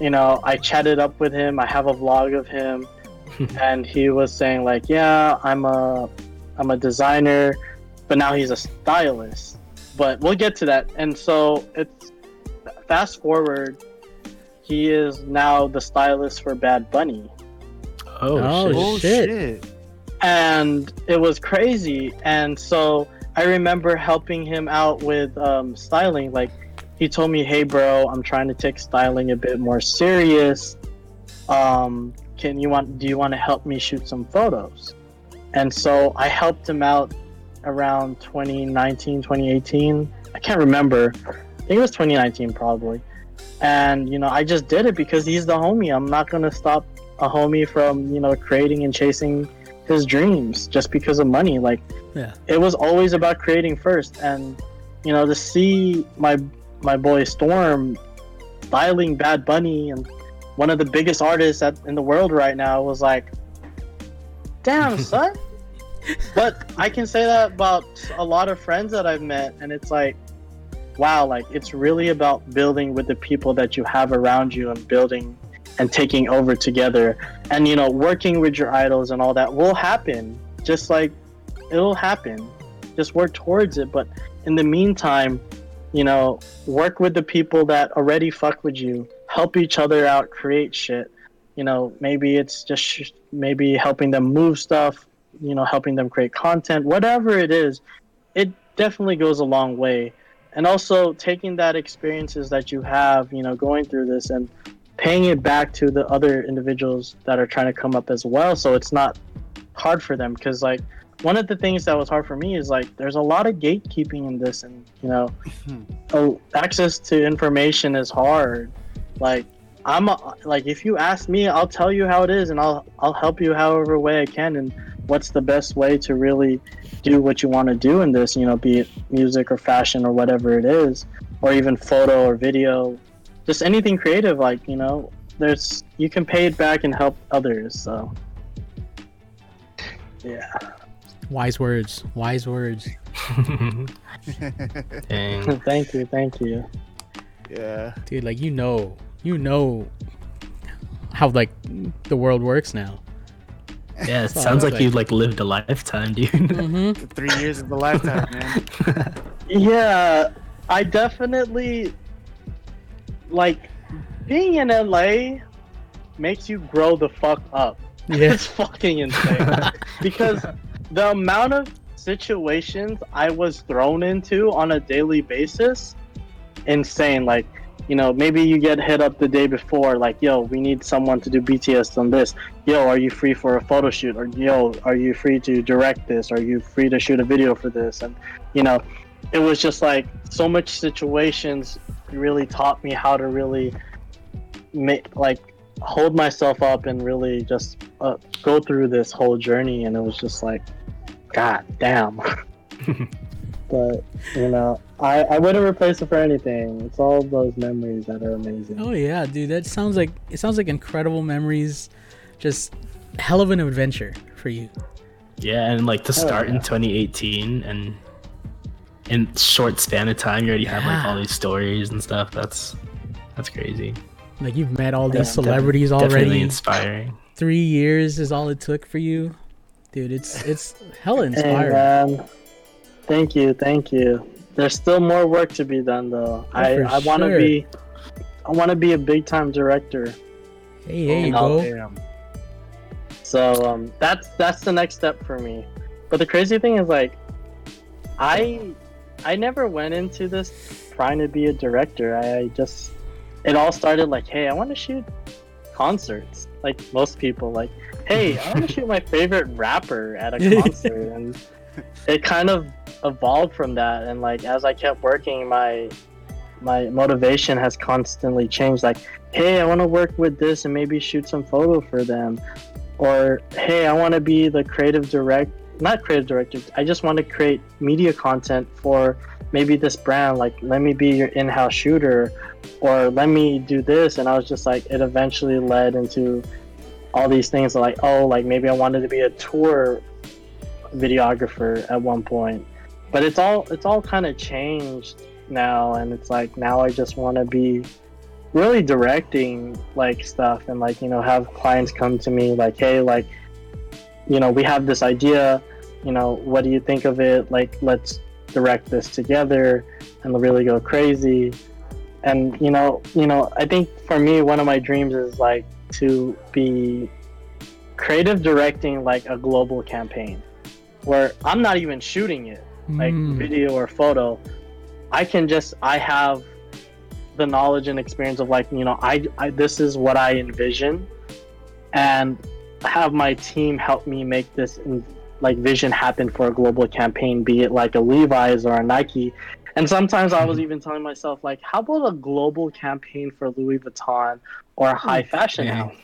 [SPEAKER 4] you know, I chatted up with him. I have a vlog of him, [laughs] and he was saying like, "Yeah, I'm a, I'm a designer, but now he's a stylist." But we'll get to that. And so it's fast forward. He is now the stylist for Bad Bunny,
[SPEAKER 2] Oh,
[SPEAKER 1] Oh,
[SPEAKER 2] shit.
[SPEAKER 3] Oh
[SPEAKER 1] Shit.
[SPEAKER 3] shit!
[SPEAKER 4] and it was crazy. And so I remember helping him out with um, styling. Like he told me, "Hey, bro, I'm trying to take styling a bit more serious. Um, can you want? Do you want to help me shoot some photos?" And so I helped him out around 2019, 2018. I can't remember. I think it was 2019 probably. And you know, I just did it because he's the homie. I'm not gonna stop a homie from you know creating and chasing his dreams just because of money. Like,
[SPEAKER 1] Yeah.
[SPEAKER 4] it was always about creating first, and you know, to see my my boy Storm styling Bad Bunny and one of the biggest artists at, in the world right now was like, damn, [laughs] son. but I can say that about a lot of friends that I've met, and it's like, wow, like it's really about building with the people that you have around you and building and taking over together. And you know, working with your idols and all that will happen. Just like it'll happen. Just work towards it. But in the meantime, you know, work with the people that already fuck with you. Help each other out, create shit. You know, maybe it's just sh- maybe helping them move stuff, you know, helping them create content, whatever it is. It definitely goes a long way. And also taking that experiences that you have, you know, going through this and paying it back to the other individuals that are trying to come up as well so it's not hard for them because like one of the things that was hard for me is like there's a lot of gatekeeping in this and you know [laughs] oh, access to information is hard. Like i'm a, like if you ask me i'll tell you how it is and i'll i'll help you however way i can and what's the best way to really do what you want to do in this you know be it music or fashion or whatever it is or even photo or video just anything creative like you know there's you can pay it back and help others so yeah
[SPEAKER 1] Wise words. Wise words. [laughs] [laughs]
[SPEAKER 2] Dang. [laughs]
[SPEAKER 4] thank you thank you
[SPEAKER 3] yeah.
[SPEAKER 1] Dude, like you know, you know how like the world works now.
[SPEAKER 2] Yeah, it
[SPEAKER 1] So,
[SPEAKER 2] sounds like
[SPEAKER 1] like-
[SPEAKER 2] you've like lived a lifetime, dude.
[SPEAKER 1] Mm-hmm.
[SPEAKER 3] Three years of a lifetime, man.
[SPEAKER 4] yeah i definitely like being in la makes you grow the fuck up
[SPEAKER 1] Yeah.
[SPEAKER 4] it's fucking insane [laughs] because the amount of situations I was thrown into on a daily basis, insane. Like, you know, maybe you get hit up the day before, like, yo, we need someone to do BTS on this. Yo, are you free for a photo shoot? Or yo, are you free to direct this? Are you free to shoot a video for this? And you know, it was just like so much situations really taught me how to really make like hold myself up and really just uh, go through this whole journey and it was just like god damn [laughs] but you know I, I wouldn't replace it for anything it's all those memories that are amazing
[SPEAKER 1] Oh yeah, dude. That sounds like it sounds like incredible memories. Just hell of an adventure for you.
[SPEAKER 2] yeah, and like to
[SPEAKER 4] Oh,
[SPEAKER 2] start
[SPEAKER 4] yeah.
[SPEAKER 2] in 2018 and in short span of time, you already have like all these stories and stuff. That's that's crazy.
[SPEAKER 1] Like you've met all
[SPEAKER 4] Yeah,
[SPEAKER 1] these
[SPEAKER 4] def-
[SPEAKER 1] celebrities
[SPEAKER 2] Definitely
[SPEAKER 1] already.
[SPEAKER 2] inspiring.
[SPEAKER 1] Three years is all it took for you, dude. It's it's hella
[SPEAKER 4] and
[SPEAKER 1] inspiring.
[SPEAKER 4] um, thank you thank you there's still more work to be done though i i want to
[SPEAKER 1] sure.
[SPEAKER 4] be i want to be a big time director
[SPEAKER 1] hey, there you
[SPEAKER 4] Oh,
[SPEAKER 1] go.
[SPEAKER 4] So um, that's that's the next step for me. But the crazy thing is like, I I never went into this trying to be a director. I just it all started like, hey, I want to shoot concerts. Like most people, like, hey, I want to [laughs] shoot my favorite rapper at a [laughs] concert, and it kind of evolved from that. And like as I kept working, my my motivation has constantly changed. Like, hey, I want to work with this and maybe shoot some photo for them or hey i want to be the creative direct not creative director. I just want to create media content for maybe this brand like let me be your in-house shooter or let me do this. And i was just like it eventually led into all these things like oh like maybe i wanted to be a tour videographer at one point. But it's all it's all kind of changed now. And it's like now i just want to be really directing like stuff and like you know have clients come to me like hey like you know we have this idea you know what do you think of it? Like let's direct this together and really go crazy. And you know you know i think for me one of my dreams is like to be creative directing like a global campaign where i'm not even shooting it like
[SPEAKER 1] Mm.
[SPEAKER 4] video or photo. I can just i have the knowledge and experience of like you know I, I this is what i envision. And have my team help me make this in, like vision happen for a global campaign be it like a levi's or a nike. And sometimes i was mm-hmm. even telling myself like how about a global campaign for louis vuitton or a high fashion
[SPEAKER 2] dang.
[SPEAKER 4] house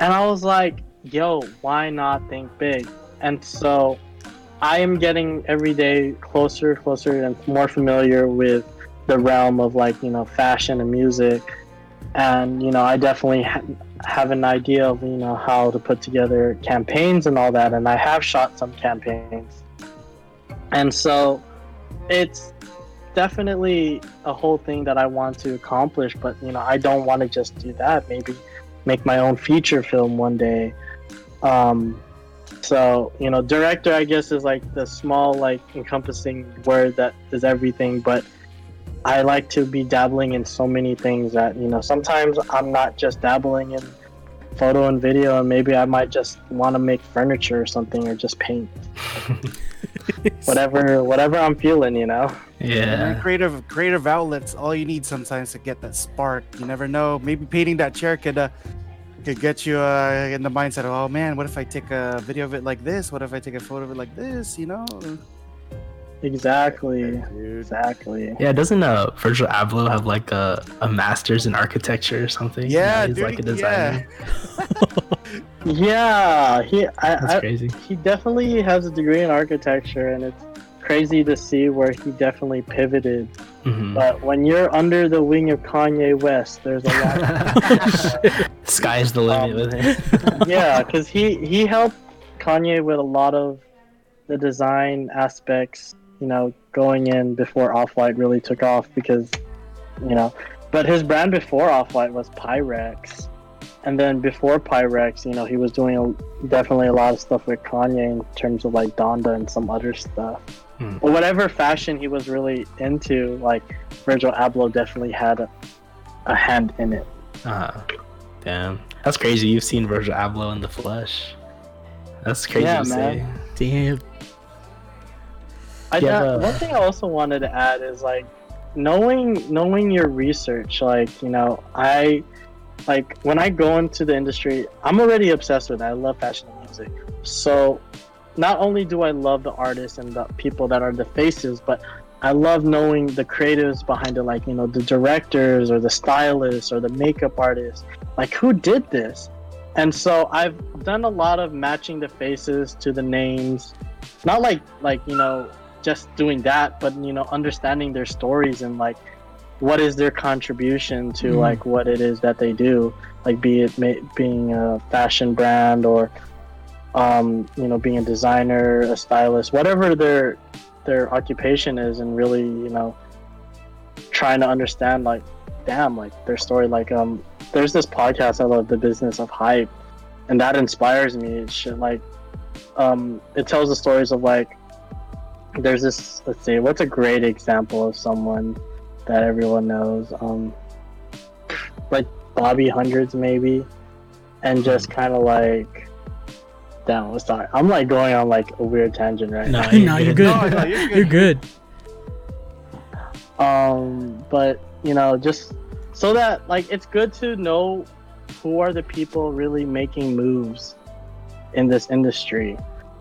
[SPEAKER 4] and i was like yo why not think big? And so i am getting every day closer closer and more familiar with the realm of like you know fashion and music, and you know I definitely have an idea of you know how to put together campaigns and all that, and I have shot some campaigns, and so it's definitely a whole thing that I want to accomplish. But you know I don't want to just do that. Maybe make my own feature film one day. Um, so you know, director I guess is like the small like encompassing word that is everything, but I like to be dabbling in so many things that you know sometimes I'm not just dabbling in photo and video and maybe I might just want to make furniture or something or just paint. [laughs] Whatever whatever I'm feeling you know?
[SPEAKER 3] And
[SPEAKER 2] Yeah.
[SPEAKER 3] creative creative outlets all you need sometimes to get that spark. You never know maybe painting that chair could uh, could get you uh, in the mindset of oh man what if i take a video of it like this? What if i take a photo of it like this? You know
[SPEAKER 4] exactly exactly
[SPEAKER 2] Yeah, doesn't uh Virgil Abloh have like a, a master's in architecture or something? You know,
[SPEAKER 3] Yeah,
[SPEAKER 2] he's
[SPEAKER 3] dude,
[SPEAKER 2] like a designer. [laughs]
[SPEAKER 4] yeah he I,
[SPEAKER 2] That's
[SPEAKER 4] I
[SPEAKER 2] crazy.
[SPEAKER 4] he definitely has a degree in architecture and it's crazy to see where he definitely pivoted
[SPEAKER 2] Mhm.
[SPEAKER 4] but when you're under the wing of kanye west there's a lot [laughs]
[SPEAKER 2] Sky's the limit
[SPEAKER 4] Um,
[SPEAKER 2] with him. [laughs]
[SPEAKER 4] yeah because he he helped kanye with a lot of the design aspects you know going in before off-white really took off because you know but his brand before off-white was pyrex and then before pyrex you know he was doing a, definitely a lot of stuff with kanye in terms of like donda and some other stuff
[SPEAKER 2] Hmm.
[SPEAKER 4] but whatever fashion he was really into like virgil abloh definitely had a, a hand in it
[SPEAKER 2] Uh, damn, that's crazy. You've seen Virgil Abloh in the flesh. That's crazy
[SPEAKER 4] Yeah,
[SPEAKER 2] to
[SPEAKER 4] man.
[SPEAKER 2] say.
[SPEAKER 1] Damn.
[SPEAKER 4] I
[SPEAKER 2] Yeah,
[SPEAKER 4] one thing I also wanted to add is like knowing knowing your research. Like you know, I like when I go into the industry, I'm already obsessed with it. I love fashion and music. So not only do I love the artists and the people that are the faces, but I love knowing the creatives behind it, like you know the directors or the stylists or the makeup artists. Like who did this? And so I've done a lot of matching the faces to the names. Not like like you know just doing that, but you know understanding their stories and like what is their contribution to
[SPEAKER 1] Mhm.
[SPEAKER 4] like what it is that they do. Like be it ma- being a fashion brand or um, you know being a designer, a stylist, whatever their their occupation is, and really you know trying to understand like damn like their story. Like um, there's this podcast I love, The Business of Hype, and that inspires me. It should like um, it tells the stories of like there's this let's see what's a great example of someone that everyone knows um like bobby hundreds maybe and just kind of like damn sorry i'm like going on like a weird tangent right
[SPEAKER 2] No,
[SPEAKER 1] no, you're good.
[SPEAKER 3] No, no, you're good.
[SPEAKER 1] You're good.
[SPEAKER 4] um but you know just so that like it's good to know who are the people really making moves in this industry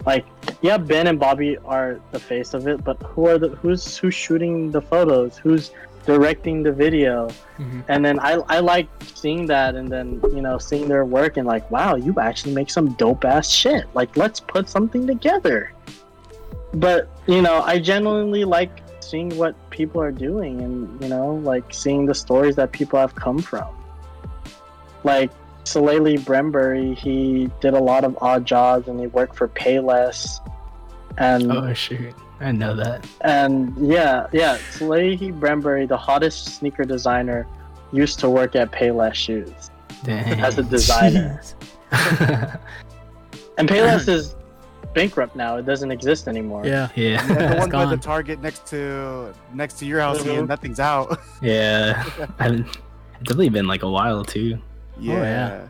[SPEAKER 4] like yeah ben and bobby are the face of it but who are the who's who's shooting the photos? Who's directing the video?
[SPEAKER 1] Mhm.
[SPEAKER 4] and then I, I like seeing that and then you know seeing their work and like wow you actually make some dope ass shit. Like let's put something together. But you know i genuinely like seeing what people are doing and you know like seeing the stories that people have come from. Like Salehe Bembury, he did a lot of odd jobs and he worked for Payless and
[SPEAKER 2] Oh shoot, I know that.
[SPEAKER 4] and yeah, yeah, Leahy Bembury, the hottest sneaker designer, used to work at Payless Shoes
[SPEAKER 2] Dang.
[SPEAKER 4] as a designer. [laughs] And Payless [laughs] is bankrupt now; it doesn't exist anymore.
[SPEAKER 1] Yeah.
[SPEAKER 3] Yeah, the
[SPEAKER 2] yeah,
[SPEAKER 3] one by the. Target next to next to your house, and nothing's out. [laughs]
[SPEAKER 2] yeah. I haven't- It's definitely been like a while too.
[SPEAKER 1] Oh, yeah.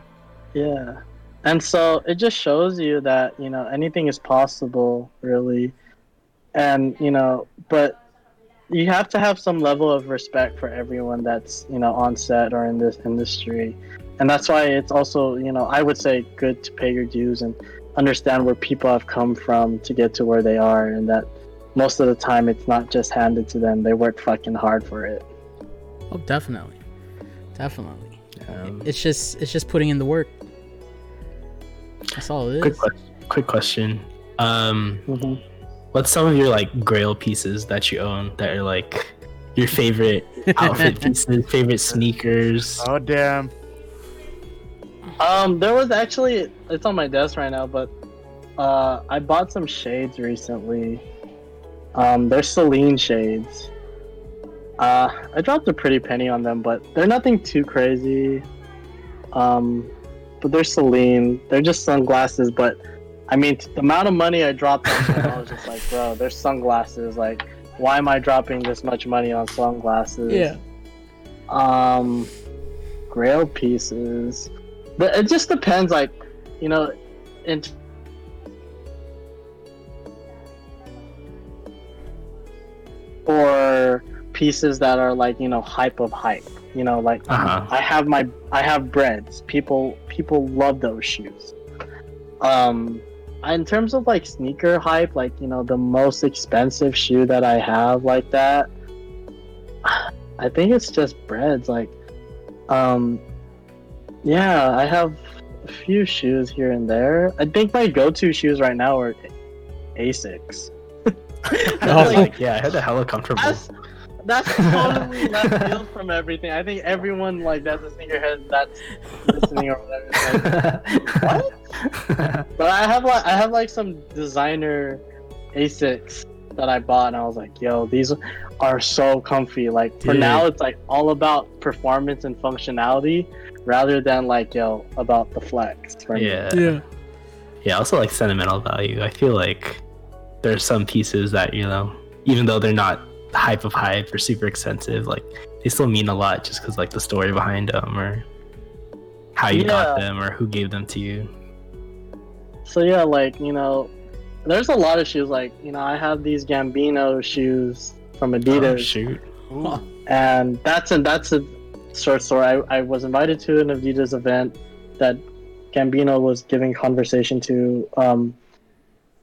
[SPEAKER 4] Yeah. And so it just shows you that, you know, anything is possible, really. And, you know, but you have to have some level of respect for everyone that's, you know, on set or in this industry. And that's why it's also, you know, I would say good to pay your dues and understand where people have come from to get to where they are and that most of the time it's not just handed to them. They work fucking hard for it.
[SPEAKER 1] Oh, definitely. Definitely.
[SPEAKER 2] Um,
[SPEAKER 1] It's just it's just putting in the work. That's all it
[SPEAKER 2] quick,
[SPEAKER 1] is.
[SPEAKER 2] quick question. Um,
[SPEAKER 4] hmm
[SPEAKER 2] what's some of your like Grail pieces that you own that are like your favorite [laughs] outfit pieces, favorite sneakers.
[SPEAKER 3] Oh damn.
[SPEAKER 4] Um, there was actually it's on my desk right now, but uh, I bought some shades recently. Um, they're Celine shades. Uh, I dropped a pretty penny on them, but they're nothing too crazy. Um, but they're Celine. They're just sunglasses, but I mean, the amount of money I dropped on them, I was just like, bro, they're sunglasses. Like, why am I dropping this much money on sunglasses?
[SPEAKER 1] Yeah.
[SPEAKER 4] Um, grail pieces. But it just depends, like, you know, in or pieces that are like you know hype of hype. You know, like
[SPEAKER 2] Uh-huh.
[SPEAKER 4] I have my I have Breds. People people love those shoes. Um, in terms of like sneaker hype, like you know the most expensive shoe that I have like that. I think it's just Breds. Like, um, yeah, I have a few shoes here and there. I think my go-to shoes right now are Asics. [laughs]
[SPEAKER 1] Oh. [laughs]
[SPEAKER 4] Like,
[SPEAKER 2] yeah, I had the hella comfortable.
[SPEAKER 4] that's that's [laughs] totally left field from everything. I think everyone like that's a sneakerhead that's listening or whatever. like, [laughs] what? But I have like I have like some designer Asics that I bought, and I was like, yo, these are so comfy. Like for
[SPEAKER 2] Dude.
[SPEAKER 4] now, it's like all about performance and functionality, rather than like yo about the flex. For me.
[SPEAKER 2] yeah.
[SPEAKER 1] Yeah.
[SPEAKER 2] Yeah, also like sentimental value. I feel like there's some pieces that, you know, even though they're not hype of hype or super expensive, like they still mean a lot just because like the story behind them or how you got them or who gave them to you.
[SPEAKER 4] So yeah, like you know, there's a lot of shoes. Like you know, I have these Gambino shoes from
[SPEAKER 2] Oh,
[SPEAKER 4] Adidas.
[SPEAKER 2] shoot.
[SPEAKER 3] Ooh.
[SPEAKER 4] and that's a that's a short story. I, I was invited to an Adidas event that Gambino was giving conversation to um,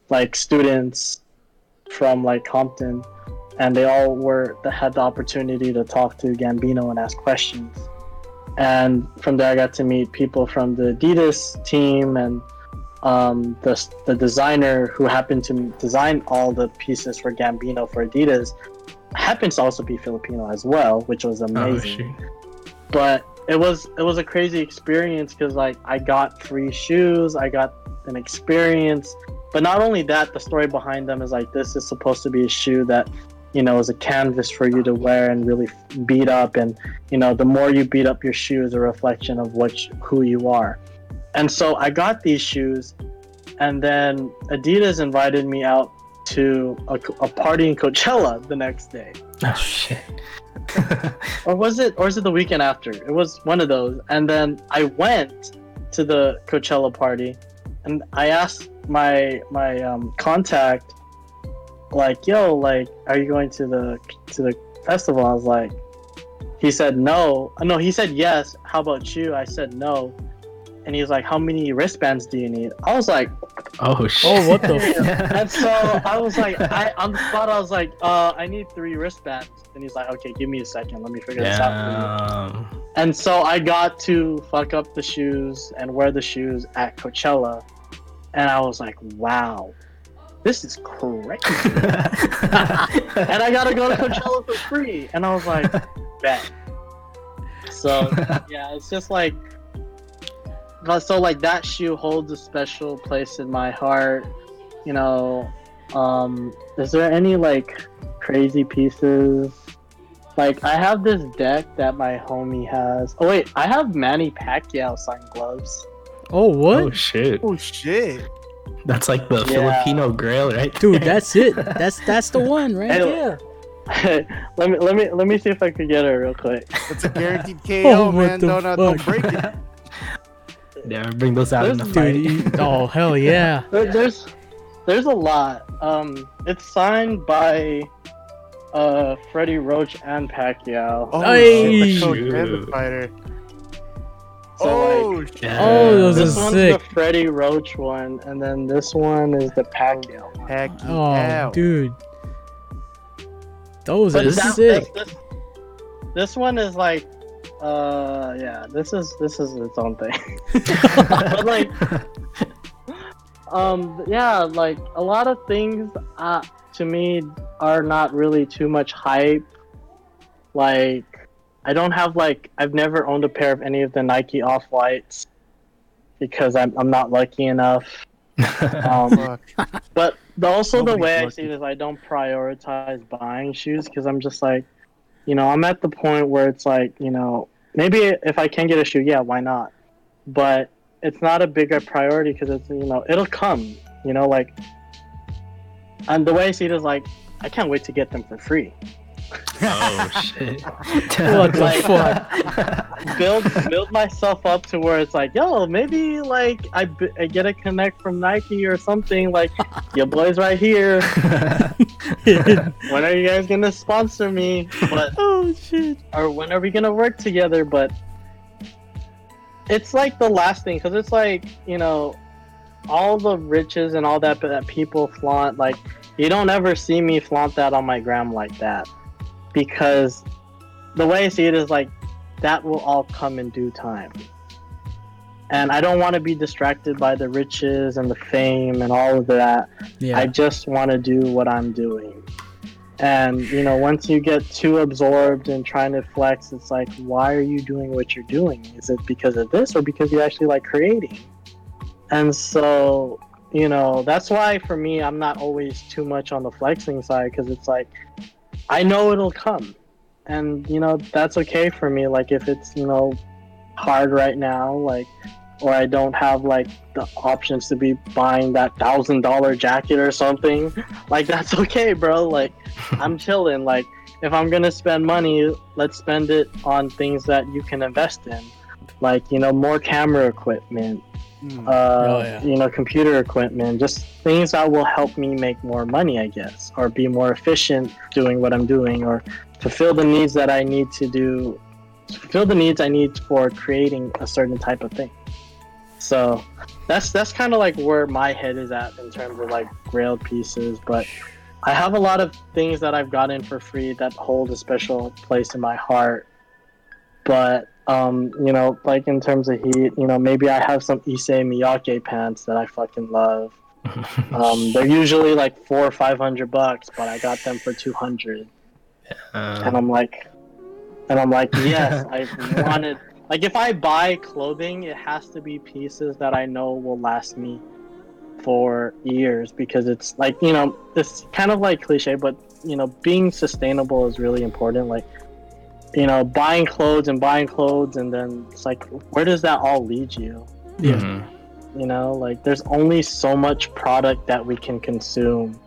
[SPEAKER 4] like students from like Compton, and they all were had the opportunity to talk to Gambino and ask questions. And from there, I got to meet people from the Adidas team and um, the the designer who happened to design all the pieces for Gambino for Adidas happens to also be Filipino as well, which was
[SPEAKER 2] Oh,
[SPEAKER 4] amazing.
[SPEAKER 2] shoot.
[SPEAKER 4] but it was it was a crazy experience because like I got free shoes, I got an experience. But not only that, the story behind them is like this is supposed to be a shoe that you know as a canvas for you to wear and really beat up, and you know the more you beat up your shoe is a reflection of what you- who you are. And so I got these shoes, and then Adidas invited me out to a, a party in Coachella the next day
[SPEAKER 2] Oh shit. [laughs]
[SPEAKER 4] or was it or was it the weekend after it was one of those and then i went to the coachella party and i asked my my um, contact like yo like are you going to the to the festival? I was like he said no. Uh, no he said yes. How about you? I said no. And he was like how many wristbands do you need? I was like
[SPEAKER 2] oh shit.
[SPEAKER 1] Oh, what the [laughs]
[SPEAKER 4] and so I was like, [laughs] I on the spot, I was like, uh, I need three wristbands. And he's like, okay, give me a second, let me figure this out for you. And so I got to fuck up the shoes and wear the shoes at Coachella, and I was like, wow, this is crazy. and I got to go to Coachella for free, and I was like, bet. So yeah, it's just like, so like that shoe holds a special place in my heart. You know, um, is there any like crazy pieces? Like I have this deck that my homie has. Oh wait, I have Manny Pacquiao signed gloves.
[SPEAKER 1] Oh, what?
[SPEAKER 2] oh shit.
[SPEAKER 3] Oh shit.
[SPEAKER 2] That's like the
[SPEAKER 4] Yeah.
[SPEAKER 2] Filipino grail, right?
[SPEAKER 1] Dude, that's it. [laughs] That's that's the one right
[SPEAKER 4] Hey,
[SPEAKER 1] there. [laughs]
[SPEAKER 4] let me let me let me see if I could get it real quick.
[SPEAKER 3] It's a guaranteed [laughs] KO,
[SPEAKER 1] Oh,
[SPEAKER 3] man. Don't, uh, don't break it.
[SPEAKER 2] Yeah, bring those out in the fight.
[SPEAKER 1] Dude, oh hell yeah.
[SPEAKER 4] There, there's there's a lot. Um, it's signed by uh Freddie Roach and Pacquiao.
[SPEAKER 3] Oh,
[SPEAKER 1] Hey.
[SPEAKER 3] shit. The coach and
[SPEAKER 2] Shoot.
[SPEAKER 3] the fighter.
[SPEAKER 4] So,
[SPEAKER 3] oh,
[SPEAKER 4] like,
[SPEAKER 3] shit.
[SPEAKER 2] Yeah.
[SPEAKER 1] Oh, those
[SPEAKER 4] this
[SPEAKER 1] are
[SPEAKER 4] one's
[SPEAKER 1] sick.
[SPEAKER 4] the Freddie Roach one, and then this one is the Pacquiao. one.
[SPEAKER 3] Heck
[SPEAKER 1] Oh,
[SPEAKER 3] yeah.
[SPEAKER 1] dude. Those
[SPEAKER 4] But
[SPEAKER 1] are
[SPEAKER 4] that-
[SPEAKER 1] sick.
[SPEAKER 4] This, this, this one is like, uh, yeah, this is this is its own thing. [laughs] but like, [laughs] um, yeah, like a lot of things uh, to me are not really too much hype. Like, I don't have like I've never owned a pair of any of the Nike Off Whites because I'm I'm not lucky enough. [laughs] Um, but the, also the
[SPEAKER 3] Nobody's
[SPEAKER 4] way I see it is I don't prioritize buying shoes because I'm just like, you know, I'm at the point where it's like, you know, maybe if I can get a shoe, yeah, why not? But it's not a bigger priority because it's you know it'll come, you know, like. And the way I see it is like, I can't wait to get them for free.
[SPEAKER 2] Oh shit!
[SPEAKER 1] What the fuck? [laughs]
[SPEAKER 4] build build myself up to where it's like, yo, maybe like I, b- I get a connect from Nike or something. Like, your boys right here. [laughs] When are you guys gonna sponsor me? But [laughs]
[SPEAKER 1] oh shit.
[SPEAKER 4] or when are we gonna work together? But it's like the last thing because it's like you know, all the riches and all that that people flaunt. Like, you don't ever see me flaunt that on my gram like that because the way I see it is like that will all come in due time. And I don't want to be distracted by the riches and the fame and all of that.
[SPEAKER 1] Yeah.
[SPEAKER 4] I just want to do what I'm doing. And you know, once you get too absorbed in trying to flex, it's like, why are you doing what you're doing? Is it because of this or because you actually like creating? And so, you know, that's why for me, I'm not always too much on the flexing side because it's like, I know it'll come. And, you know, that's okay for me. Like, if it's, you know, hard right now, like, or I don't have like the options to be buying that thousand dollar jacket or something, like that's okay, bro. Like I'm [laughs] chilling. Like if I'm gonna spend money, let's spend it on things that you can invest in, like you know more camera equipment,
[SPEAKER 3] Mm.
[SPEAKER 4] uh,
[SPEAKER 1] Oh, yeah.
[SPEAKER 4] you know computer equipment, just things that will help me make more money, I guess, or be more efficient doing what I'm doing, or fulfill the needs that I need to do, fulfill the needs I need for creating a certain type of thing. So that's that's kind of like where my head is at in terms of like grailed pieces, but I have a lot of things that I've gotten for free that hold a special place in my heart. But um, you know, like in terms of heat, you know, maybe I have some Issey Miyake pants that I fucking love. [laughs] Um, they're usually like four or five hundred bucks, but I got them for two hundred, and
[SPEAKER 2] Um,
[SPEAKER 4] I'm like, and I'm like, [laughs] yes, I wanted. Like if I buy clothing, it has to be pieces that I know will last me for years because it's like you know it's kind of like cliche, but you know being sustainable is really important. Like you know buying clothes and buying clothes, and then it's like where does that all lead you?
[SPEAKER 1] Yeah.
[SPEAKER 2] mhm.
[SPEAKER 4] you know like there's only so much product that we can consume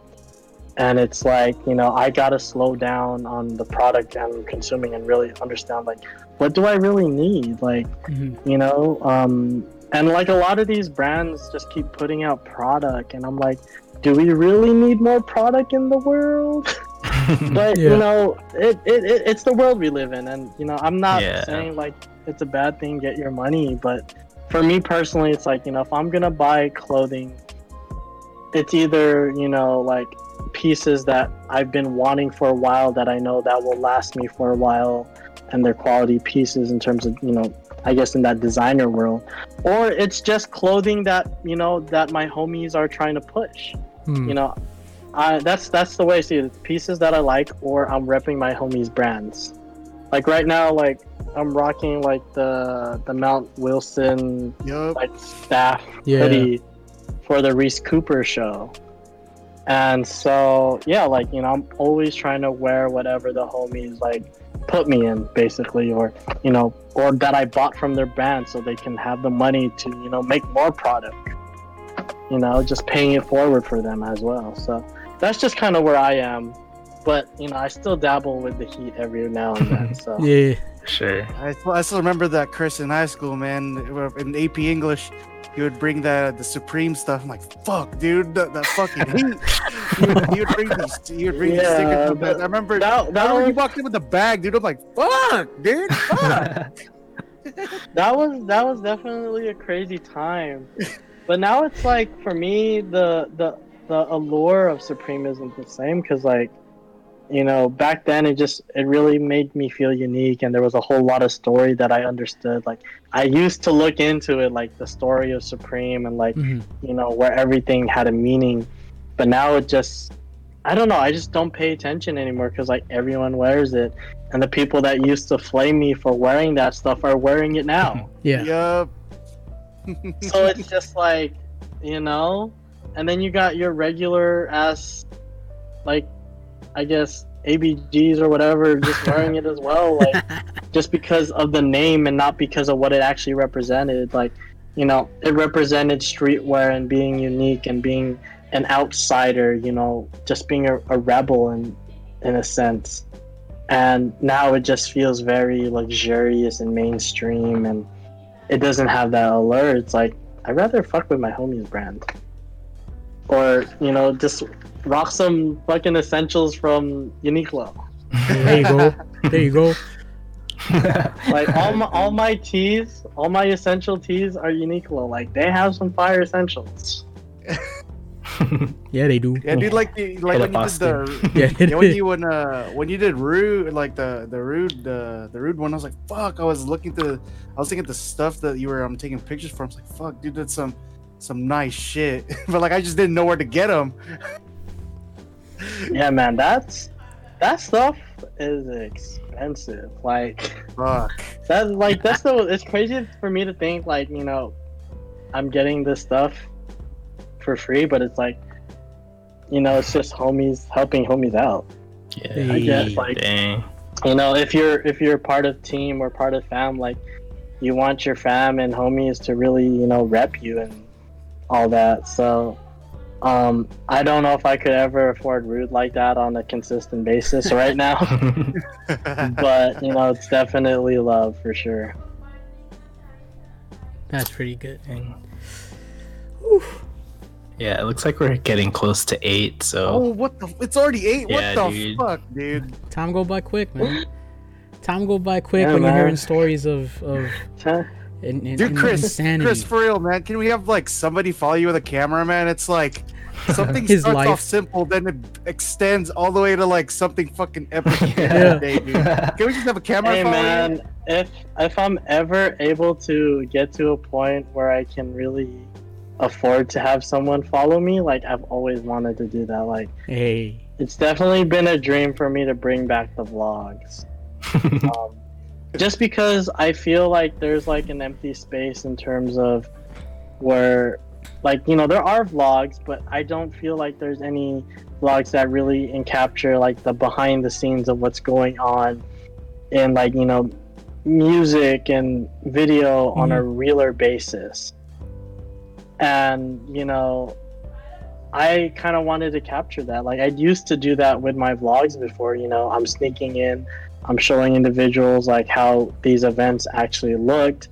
[SPEAKER 4] and it's like you know i gotta slow down on the product i'm consuming and really understand like what do i really need like
[SPEAKER 1] Mhm.
[SPEAKER 4] you know um and like a lot of these brands just keep putting out product and i'm like do we really need more product in the world [laughs] [laughs] but
[SPEAKER 1] Yeah.
[SPEAKER 4] you know it, it, it it's the world we live in and you know i'm not
[SPEAKER 2] Yeah.
[SPEAKER 4] saying like it's a bad thing get your money but for me personally it's like you know if i'm gonna buy clothing it's either you know like pieces that i've been wanting for a while that i know that will last me for a while and they're quality pieces in terms of you know i guess in that designer world or it's just clothing that you know that my homies are trying to push
[SPEAKER 1] Hmm.
[SPEAKER 4] you know I, that's that's the way I see it. Pieces that I like, or I'm repping my homies' brands. Like right now, like I'm rocking like the the Mount Wilson
[SPEAKER 3] Yup.
[SPEAKER 4] like staff
[SPEAKER 1] Yeah.
[SPEAKER 4] hoodie for the Reese Cooper show. And so yeah, like you know, I'm always trying to wear whatever the homies like put me in, basically, or you know, or that I bought from their brand, so they can have the money to you know make more product. You know, just paying it forward for them as well. So that's just kind of where I am. But you know, I still dabble with the heat every now and then. [laughs] So
[SPEAKER 1] Yeah.
[SPEAKER 2] sure.
[SPEAKER 3] I, still- I still remember that Chris in high school, man. In AP English, he would bring the uh, the Supreme stuff. I'm like, fuck, dude, that, that fucking heat. [laughs] he, would, he would bring these. He would bring these
[SPEAKER 4] Yeah,
[SPEAKER 3] stickers.
[SPEAKER 4] but.
[SPEAKER 3] I remember.
[SPEAKER 4] that,
[SPEAKER 3] I
[SPEAKER 4] that
[SPEAKER 3] remember he
[SPEAKER 4] was
[SPEAKER 3] walked in with the bag, dude. I'm like, fuck, dude, fuck. [laughs]
[SPEAKER 4] that was that was definitely a crazy time but now it's like for me the the the allure of supreme isn't the same because like you know back then it just it really made me feel unique and there was a whole lot of story that i understood like i used to look into it like the story of supreme and like
[SPEAKER 1] Mhm.
[SPEAKER 4] you know where everything had a meaning but now it just I don't know. I just don't pay attention anymore because like everyone wears it, and the people that used to flame me for wearing that stuff are wearing it now. [laughs]
[SPEAKER 1] Yeah.
[SPEAKER 3] Yup.
[SPEAKER 4] so it's just like, you know, and then you got your regular ass, like, I guess ABGs or whatever, just [laughs] wearing it as well, like [laughs] just because of the name and not because of what it actually represented. Like, you know, it represented streetwear and being unique and being an outsider. You know, just being a, a rebel in in a sense. And now it just feels very luxurious and mainstream, and it doesn't have that allure. It's like I'd rather fuck with my homies brand, or you know, just rock some fucking essentials from Uniqlo.
[SPEAKER 1] there you go. There you go. [laughs]
[SPEAKER 4] Like all my all my teas, all my essential teas are Uniqlo. Like they have some fire essentials.
[SPEAKER 1] Yeah, they do.
[SPEAKER 3] Yeah, dude, like the like when you did the
[SPEAKER 1] Yeah,
[SPEAKER 3] yeah, when you when uh when you did Rhude like the the Rhude the the Rhude one, I was like, fuck. I was looking to, I was thinking of the stuff that you were um taking pictures from. I was like, fuck, dude, that's some some nice shit. [laughs] but like, I just didn't know where to get them.
[SPEAKER 4] Yeah, man, that's that stuff is expensive. Like
[SPEAKER 3] Fuck. [laughs]
[SPEAKER 4] that's like that's the it's crazy for me to think like you know I'm getting this stuff for free, but it's like you know it's just homies helping homies out.
[SPEAKER 2] yeah,
[SPEAKER 4] I guess like
[SPEAKER 2] dang.
[SPEAKER 4] you know if you're if you're part of team or part of fam like you want your fam and homies to really you know rep you and all that so um i don't know if i could ever afford Rhude like that on a consistent basis right now [laughs] [laughs] but you know it's definitely love for sure
[SPEAKER 1] That's pretty good.
[SPEAKER 2] Dang. Yeah, it looks like we're getting close to eight. So oh,
[SPEAKER 3] what the? It's already eight.
[SPEAKER 2] Yeah,
[SPEAKER 3] what the
[SPEAKER 2] dude.
[SPEAKER 3] fuck, dude?
[SPEAKER 1] Time go by quick, man. Time go by quick
[SPEAKER 4] Yeah,
[SPEAKER 1] when you're hearing stories of of
[SPEAKER 4] Huh?
[SPEAKER 1] In, in,
[SPEAKER 3] Dude,
[SPEAKER 1] in
[SPEAKER 3] Chris,
[SPEAKER 1] insanity.
[SPEAKER 3] Chris, for real, man. Can we have like somebody follow you with a camera, man? It's like [laughs] something
[SPEAKER 1] His
[SPEAKER 3] starts
[SPEAKER 1] life.
[SPEAKER 3] off simple, then it extends all the way to like something fucking epic.
[SPEAKER 1] Yeah.
[SPEAKER 3] Day, dude. [laughs] Can we just have a camera
[SPEAKER 4] hey
[SPEAKER 3] follow you?
[SPEAKER 4] man if if i'm ever able to get to a point where i can really afford to have someone follow me like i've always wanted to do that like
[SPEAKER 1] hey,
[SPEAKER 4] it's definitely been a dream for me to bring back the vlogs [laughs] um, just because i feel like there's like an empty space in terms of where like you know there are vlogs but i don't feel like there's any vlogs that really encapture like the behind the scenes of what's going on in like you know music and video on a mm-hmm. realer basis and you know I kind of wanted to capture that. Like I used to do that with my vlogs before. You know, I'm sneaking in, I'm showing individuals like how these events actually looked,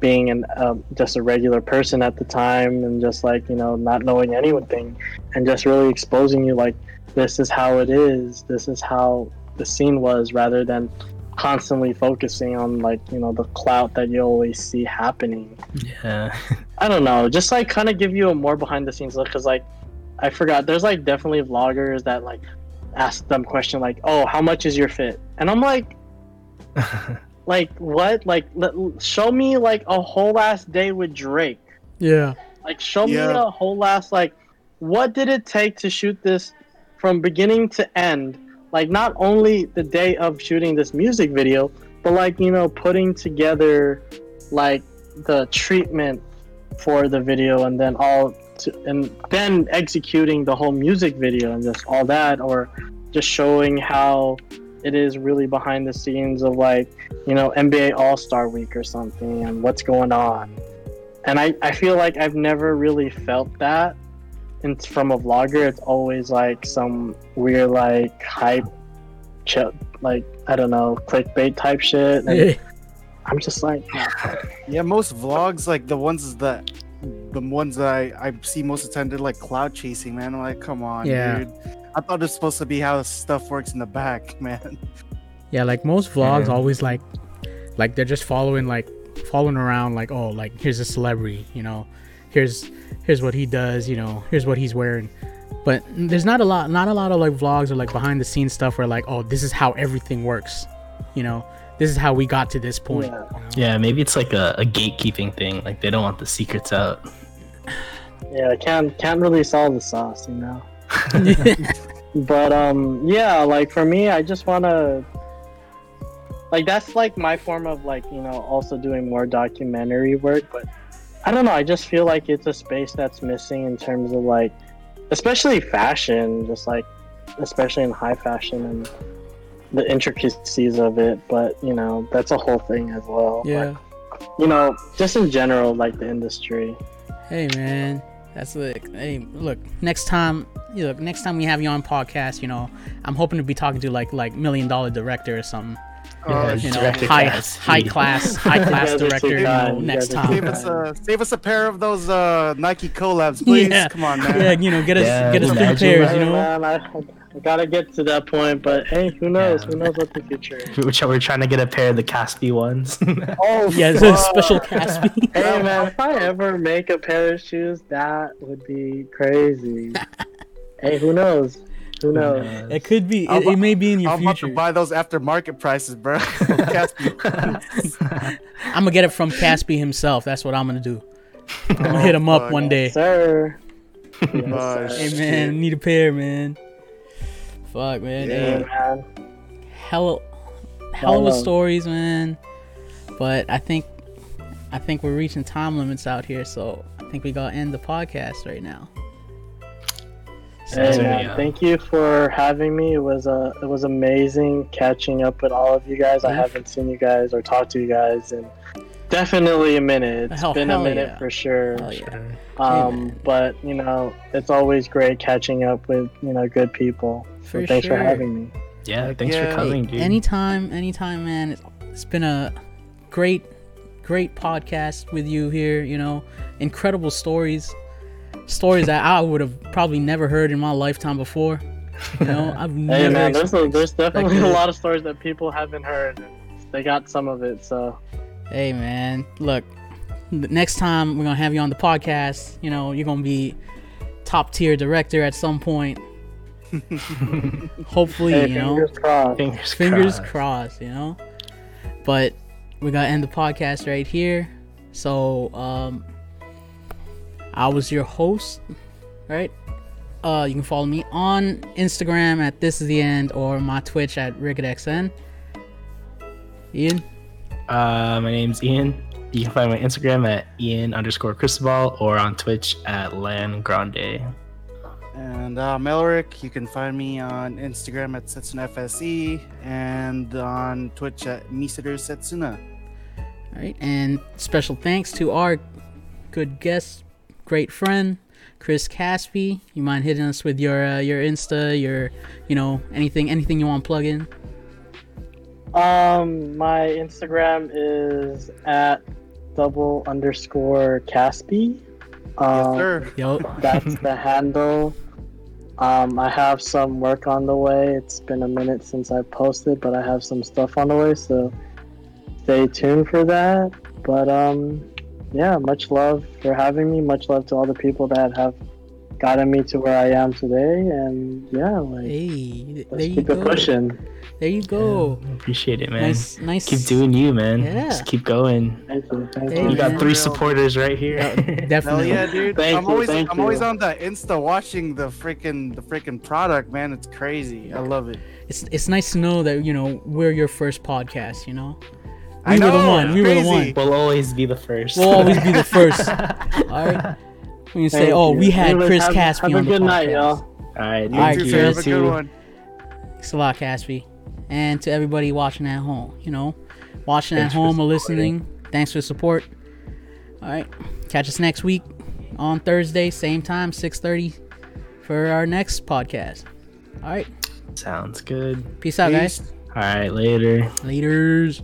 [SPEAKER 4] being an um, just a regular person at the time, and just like you know not knowing anything, and just really exposing you like this is how it is, this is how the scene was, rather than constantly focusing on like you know the clout that you always see happening.
[SPEAKER 2] yeah. [laughs]
[SPEAKER 4] I don't know, just like kind of give you a more behind the scenes look because like I forgot there's like definitely vloggers that like ask them question like, "Oh, how much is your fit?" And I'm like, [laughs] like what? Like let, show me like a whole ass day with Drake.
[SPEAKER 1] yeah,
[SPEAKER 4] Like show me a whole last like what did it take to shoot this from beginning to end? Like not only the day of shooting this music video, but like, you know, putting together like the treatment for the video and then all to, and then executing the whole music video and just all that or just showing how it is really behind the scenes of like, you know, NBA All-Star week or something and what's going on and I, I feel like I've never really felt that and from a vlogger it's always like some weird like hype ch- like I don't know clickbait type shit and. [laughs] I'm just like
[SPEAKER 3] Yeah, most vlogs, like the ones that the ones that I, I see most of the time, they're like cloud chasing, man. I'm like, come on,
[SPEAKER 1] Yeah.
[SPEAKER 3] dude. I thought it's supposed to be how stuff works in the back, [laughs] man.
[SPEAKER 1] Yeah, like most vlogs
[SPEAKER 2] Yeah.
[SPEAKER 1] always like like they're just following like following around like oh like here's a celebrity, you know. Here's here's what he does, you know. Here's what he's wearing. But there's not a lot not a lot of like vlogs or like behind the scenes stuff where like oh this is how everything works. You know. This is how we got to this point.
[SPEAKER 4] Yeah.
[SPEAKER 2] yeah, maybe it's like a, a gatekeeping thing. Like they don't want the secrets out.
[SPEAKER 4] yeah can't can't really solve the sauce you know [laughs] but um, yeah, like for me, I just want to. Like that's like my form of like you know also doing more documentary work, but I don't know. I just feel like it's a space that's missing in terms of like, especially fashion, just like, especially in high fashion and the intricacies of it. But you know, that's a whole thing as well.
[SPEAKER 1] Yeah.
[SPEAKER 4] Like, you know, just in general, like the industry.
[SPEAKER 1] Hey man, that's like hey look next time you look next time we have you on podcast, you know, I'm hoping to be talking to like like million dollar director or something.
[SPEAKER 3] Oh,
[SPEAKER 1] You know, high
[SPEAKER 2] Cass.
[SPEAKER 1] high class high class [laughs]
[SPEAKER 4] You guys are
[SPEAKER 1] director. You know, next
[SPEAKER 4] guys are too
[SPEAKER 3] Save
[SPEAKER 1] time.
[SPEAKER 3] us a save us a pair of those uh, Nike collabs, [laughs] please.
[SPEAKER 1] Yeah.
[SPEAKER 3] Come on, [laughs] man.
[SPEAKER 1] Yeah, you know, get us
[SPEAKER 2] Yeah,
[SPEAKER 1] get us three pairs. You know,
[SPEAKER 4] man, I, I gotta get to that point, but hey, who knows?
[SPEAKER 2] Yeah.
[SPEAKER 4] Who knows what the future is?
[SPEAKER 2] Which we're trying to get a pair of the Caspi ones. [laughs]
[SPEAKER 4] Oh,
[SPEAKER 1] yeah, it's a
[SPEAKER 3] fuck.
[SPEAKER 1] special Caspi. [laughs]
[SPEAKER 4] Hey man, if I ever make a pair of shoes, that would be crazy. hey, who knows? Who knows?
[SPEAKER 1] It could be. It, it may be in your
[SPEAKER 3] I'm about to buy those after market prices, bro. Caspi.
[SPEAKER 1] I'm gonna get it from Caspi himself. That's what I'm gonna do. [laughs] I'm gonna hit him up
[SPEAKER 3] oh,
[SPEAKER 1] one day.
[SPEAKER 4] Sir. Oh, yes,
[SPEAKER 3] Oh,
[SPEAKER 4] sir.
[SPEAKER 1] Hey man, need a pair, man. Fuck man.
[SPEAKER 3] Yeah.
[SPEAKER 1] Hey,
[SPEAKER 4] Hey, man.
[SPEAKER 1] hella, hella of
[SPEAKER 4] Hello.
[SPEAKER 1] stories, man. But I think, I think we're reaching time limits out here, so I think we gotta end the podcast right now.
[SPEAKER 4] Hey, man,
[SPEAKER 2] yeah.
[SPEAKER 4] thank you for having me. It was uh, it was amazing catching up with all of you guys. I haven't seen you guys or talked to you guys in definitely a minute. It's
[SPEAKER 1] Hell-
[SPEAKER 4] been a minute
[SPEAKER 1] yeah.
[SPEAKER 4] for sure.
[SPEAKER 1] Yeah.
[SPEAKER 4] Um,
[SPEAKER 1] man.
[SPEAKER 4] but you know, it's always great catching up with you know good people. So
[SPEAKER 1] For
[SPEAKER 4] thanks
[SPEAKER 1] sure.
[SPEAKER 4] for having me.
[SPEAKER 2] yeah, thanks
[SPEAKER 3] Yeah.
[SPEAKER 2] for coming, dude.
[SPEAKER 1] Anytime, anytime, man. It's, it's been a great, great podcast with you here. You know, incredible stories, stories that I would have probably never heard in my lifetime before. You know, [laughs] I've
[SPEAKER 4] Hey
[SPEAKER 1] never.
[SPEAKER 4] man, there's, a, there's definitely a lot of stories that people haven't heard. And they got some of it, so
[SPEAKER 1] Hey man, look, next time we're gonna have you on the podcast. You know, you're gonna be top tier director at some point. [laughs] Hopefully,
[SPEAKER 4] hey,
[SPEAKER 1] you know.
[SPEAKER 4] fingers crossed.
[SPEAKER 2] fingers,
[SPEAKER 1] fingers
[SPEAKER 2] crossed.
[SPEAKER 1] crossed, you know. But we gotta end the podcast right here. So um I was your host, right? Uh you can follow me on Instagram at this is the end or my Twitch at RicketXN. Ian,
[SPEAKER 2] Uh, my name's Ian. You can find my Instagram at Ian underscore Cristobal or on Twitch at Lan Grande.
[SPEAKER 3] And uh, Melrick, you can find me on Instagram at SetsunaFSE and on Twitch at Misider Setsuna.
[SPEAKER 1] right? And special thanks to our good guest, great friend, Chris Caspi. You mind hitting us with your uh, your Insta, your you know anything anything you want to plug in?
[SPEAKER 4] Um, my Instagram is at double underscore Caspi.
[SPEAKER 3] Yes,
[SPEAKER 4] Um,
[SPEAKER 3] sir.
[SPEAKER 1] Yo,
[SPEAKER 4] that's the handle. Um, I have some work on the way. It's been a minute since I posted, but I have some stuff on the way, so stay tuned for that. But um, yeah, much love for having me. Much love to all the people that have gotten me to where I am today. And yeah, like
[SPEAKER 1] hey,
[SPEAKER 4] let's
[SPEAKER 1] there you
[SPEAKER 4] keep it
[SPEAKER 1] go.
[SPEAKER 4] pushing.
[SPEAKER 1] There you go.
[SPEAKER 2] Yeah, appreciate it, man.
[SPEAKER 1] Nice, nice.
[SPEAKER 2] Keep doing you, man.
[SPEAKER 1] Yeah.
[SPEAKER 2] Just keep going.
[SPEAKER 4] Thank you. Thank
[SPEAKER 1] Hey,
[SPEAKER 4] you.
[SPEAKER 2] You got three supporters right here. [laughs]
[SPEAKER 3] Hell
[SPEAKER 1] Definitely.
[SPEAKER 3] yeah, dude!
[SPEAKER 4] Thank
[SPEAKER 3] I'm
[SPEAKER 4] you,
[SPEAKER 3] always
[SPEAKER 4] thank
[SPEAKER 3] I'm always on the Insta watching the freaking the freaking product, man. It's crazy. I love it.
[SPEAKER 1] It's it's nice to know that you know we're your first podcast. You know,
[SPEAKER 3] I
[SPEAKER 1] We were the one, we were the
[SPEAKER 3] crazy.
[SPEAKER 1] one.
[SPEAKER 2] We'll always be the first.
[SPEAKER 1] we'll always be the first. [laughs] All right. We can say,
[SPEAKER 4] Thank
[SPEAKER 1] oh,
[SPEAKER 4] you.
[SPEAKER 1] we had
[SPEAKER 4] Anyways,
[SPEAKER 1] Chris
[SPEAKER 4] have,
[SPEAKER 1] Caspi
[SPEAKER 4] Have a
[SPEAKER 1] the
[SPEAKER 4] good
[SPEAKER 1] podcast.
[SPEAKER 4] night, y'all.
[SPEAKER 2] All right,
[SPEAKER 1] All
[SPEAKER 3] You
[SPEAKER 1] right,
[SPEAKER 3] too,
[SPEAKER 1] you.
[SPEAKER 3] Have a good one.
[SPEAKER 1] Thanks a lot, Caspi. And to everybody watching at home, you know, watching
[SPEAKER 2] Thanks
[SPEAKER 1] at home or listening, thanks for the support. All right, catch us next week on Thursday, same time, 6:30 for our next podcast. All right,
[SPEAKER 2] Sounds good.
[SPEAKER 1] peace out, guys.
[SPEAKER 2] All right, later.
[SPEAKER 1] Laters.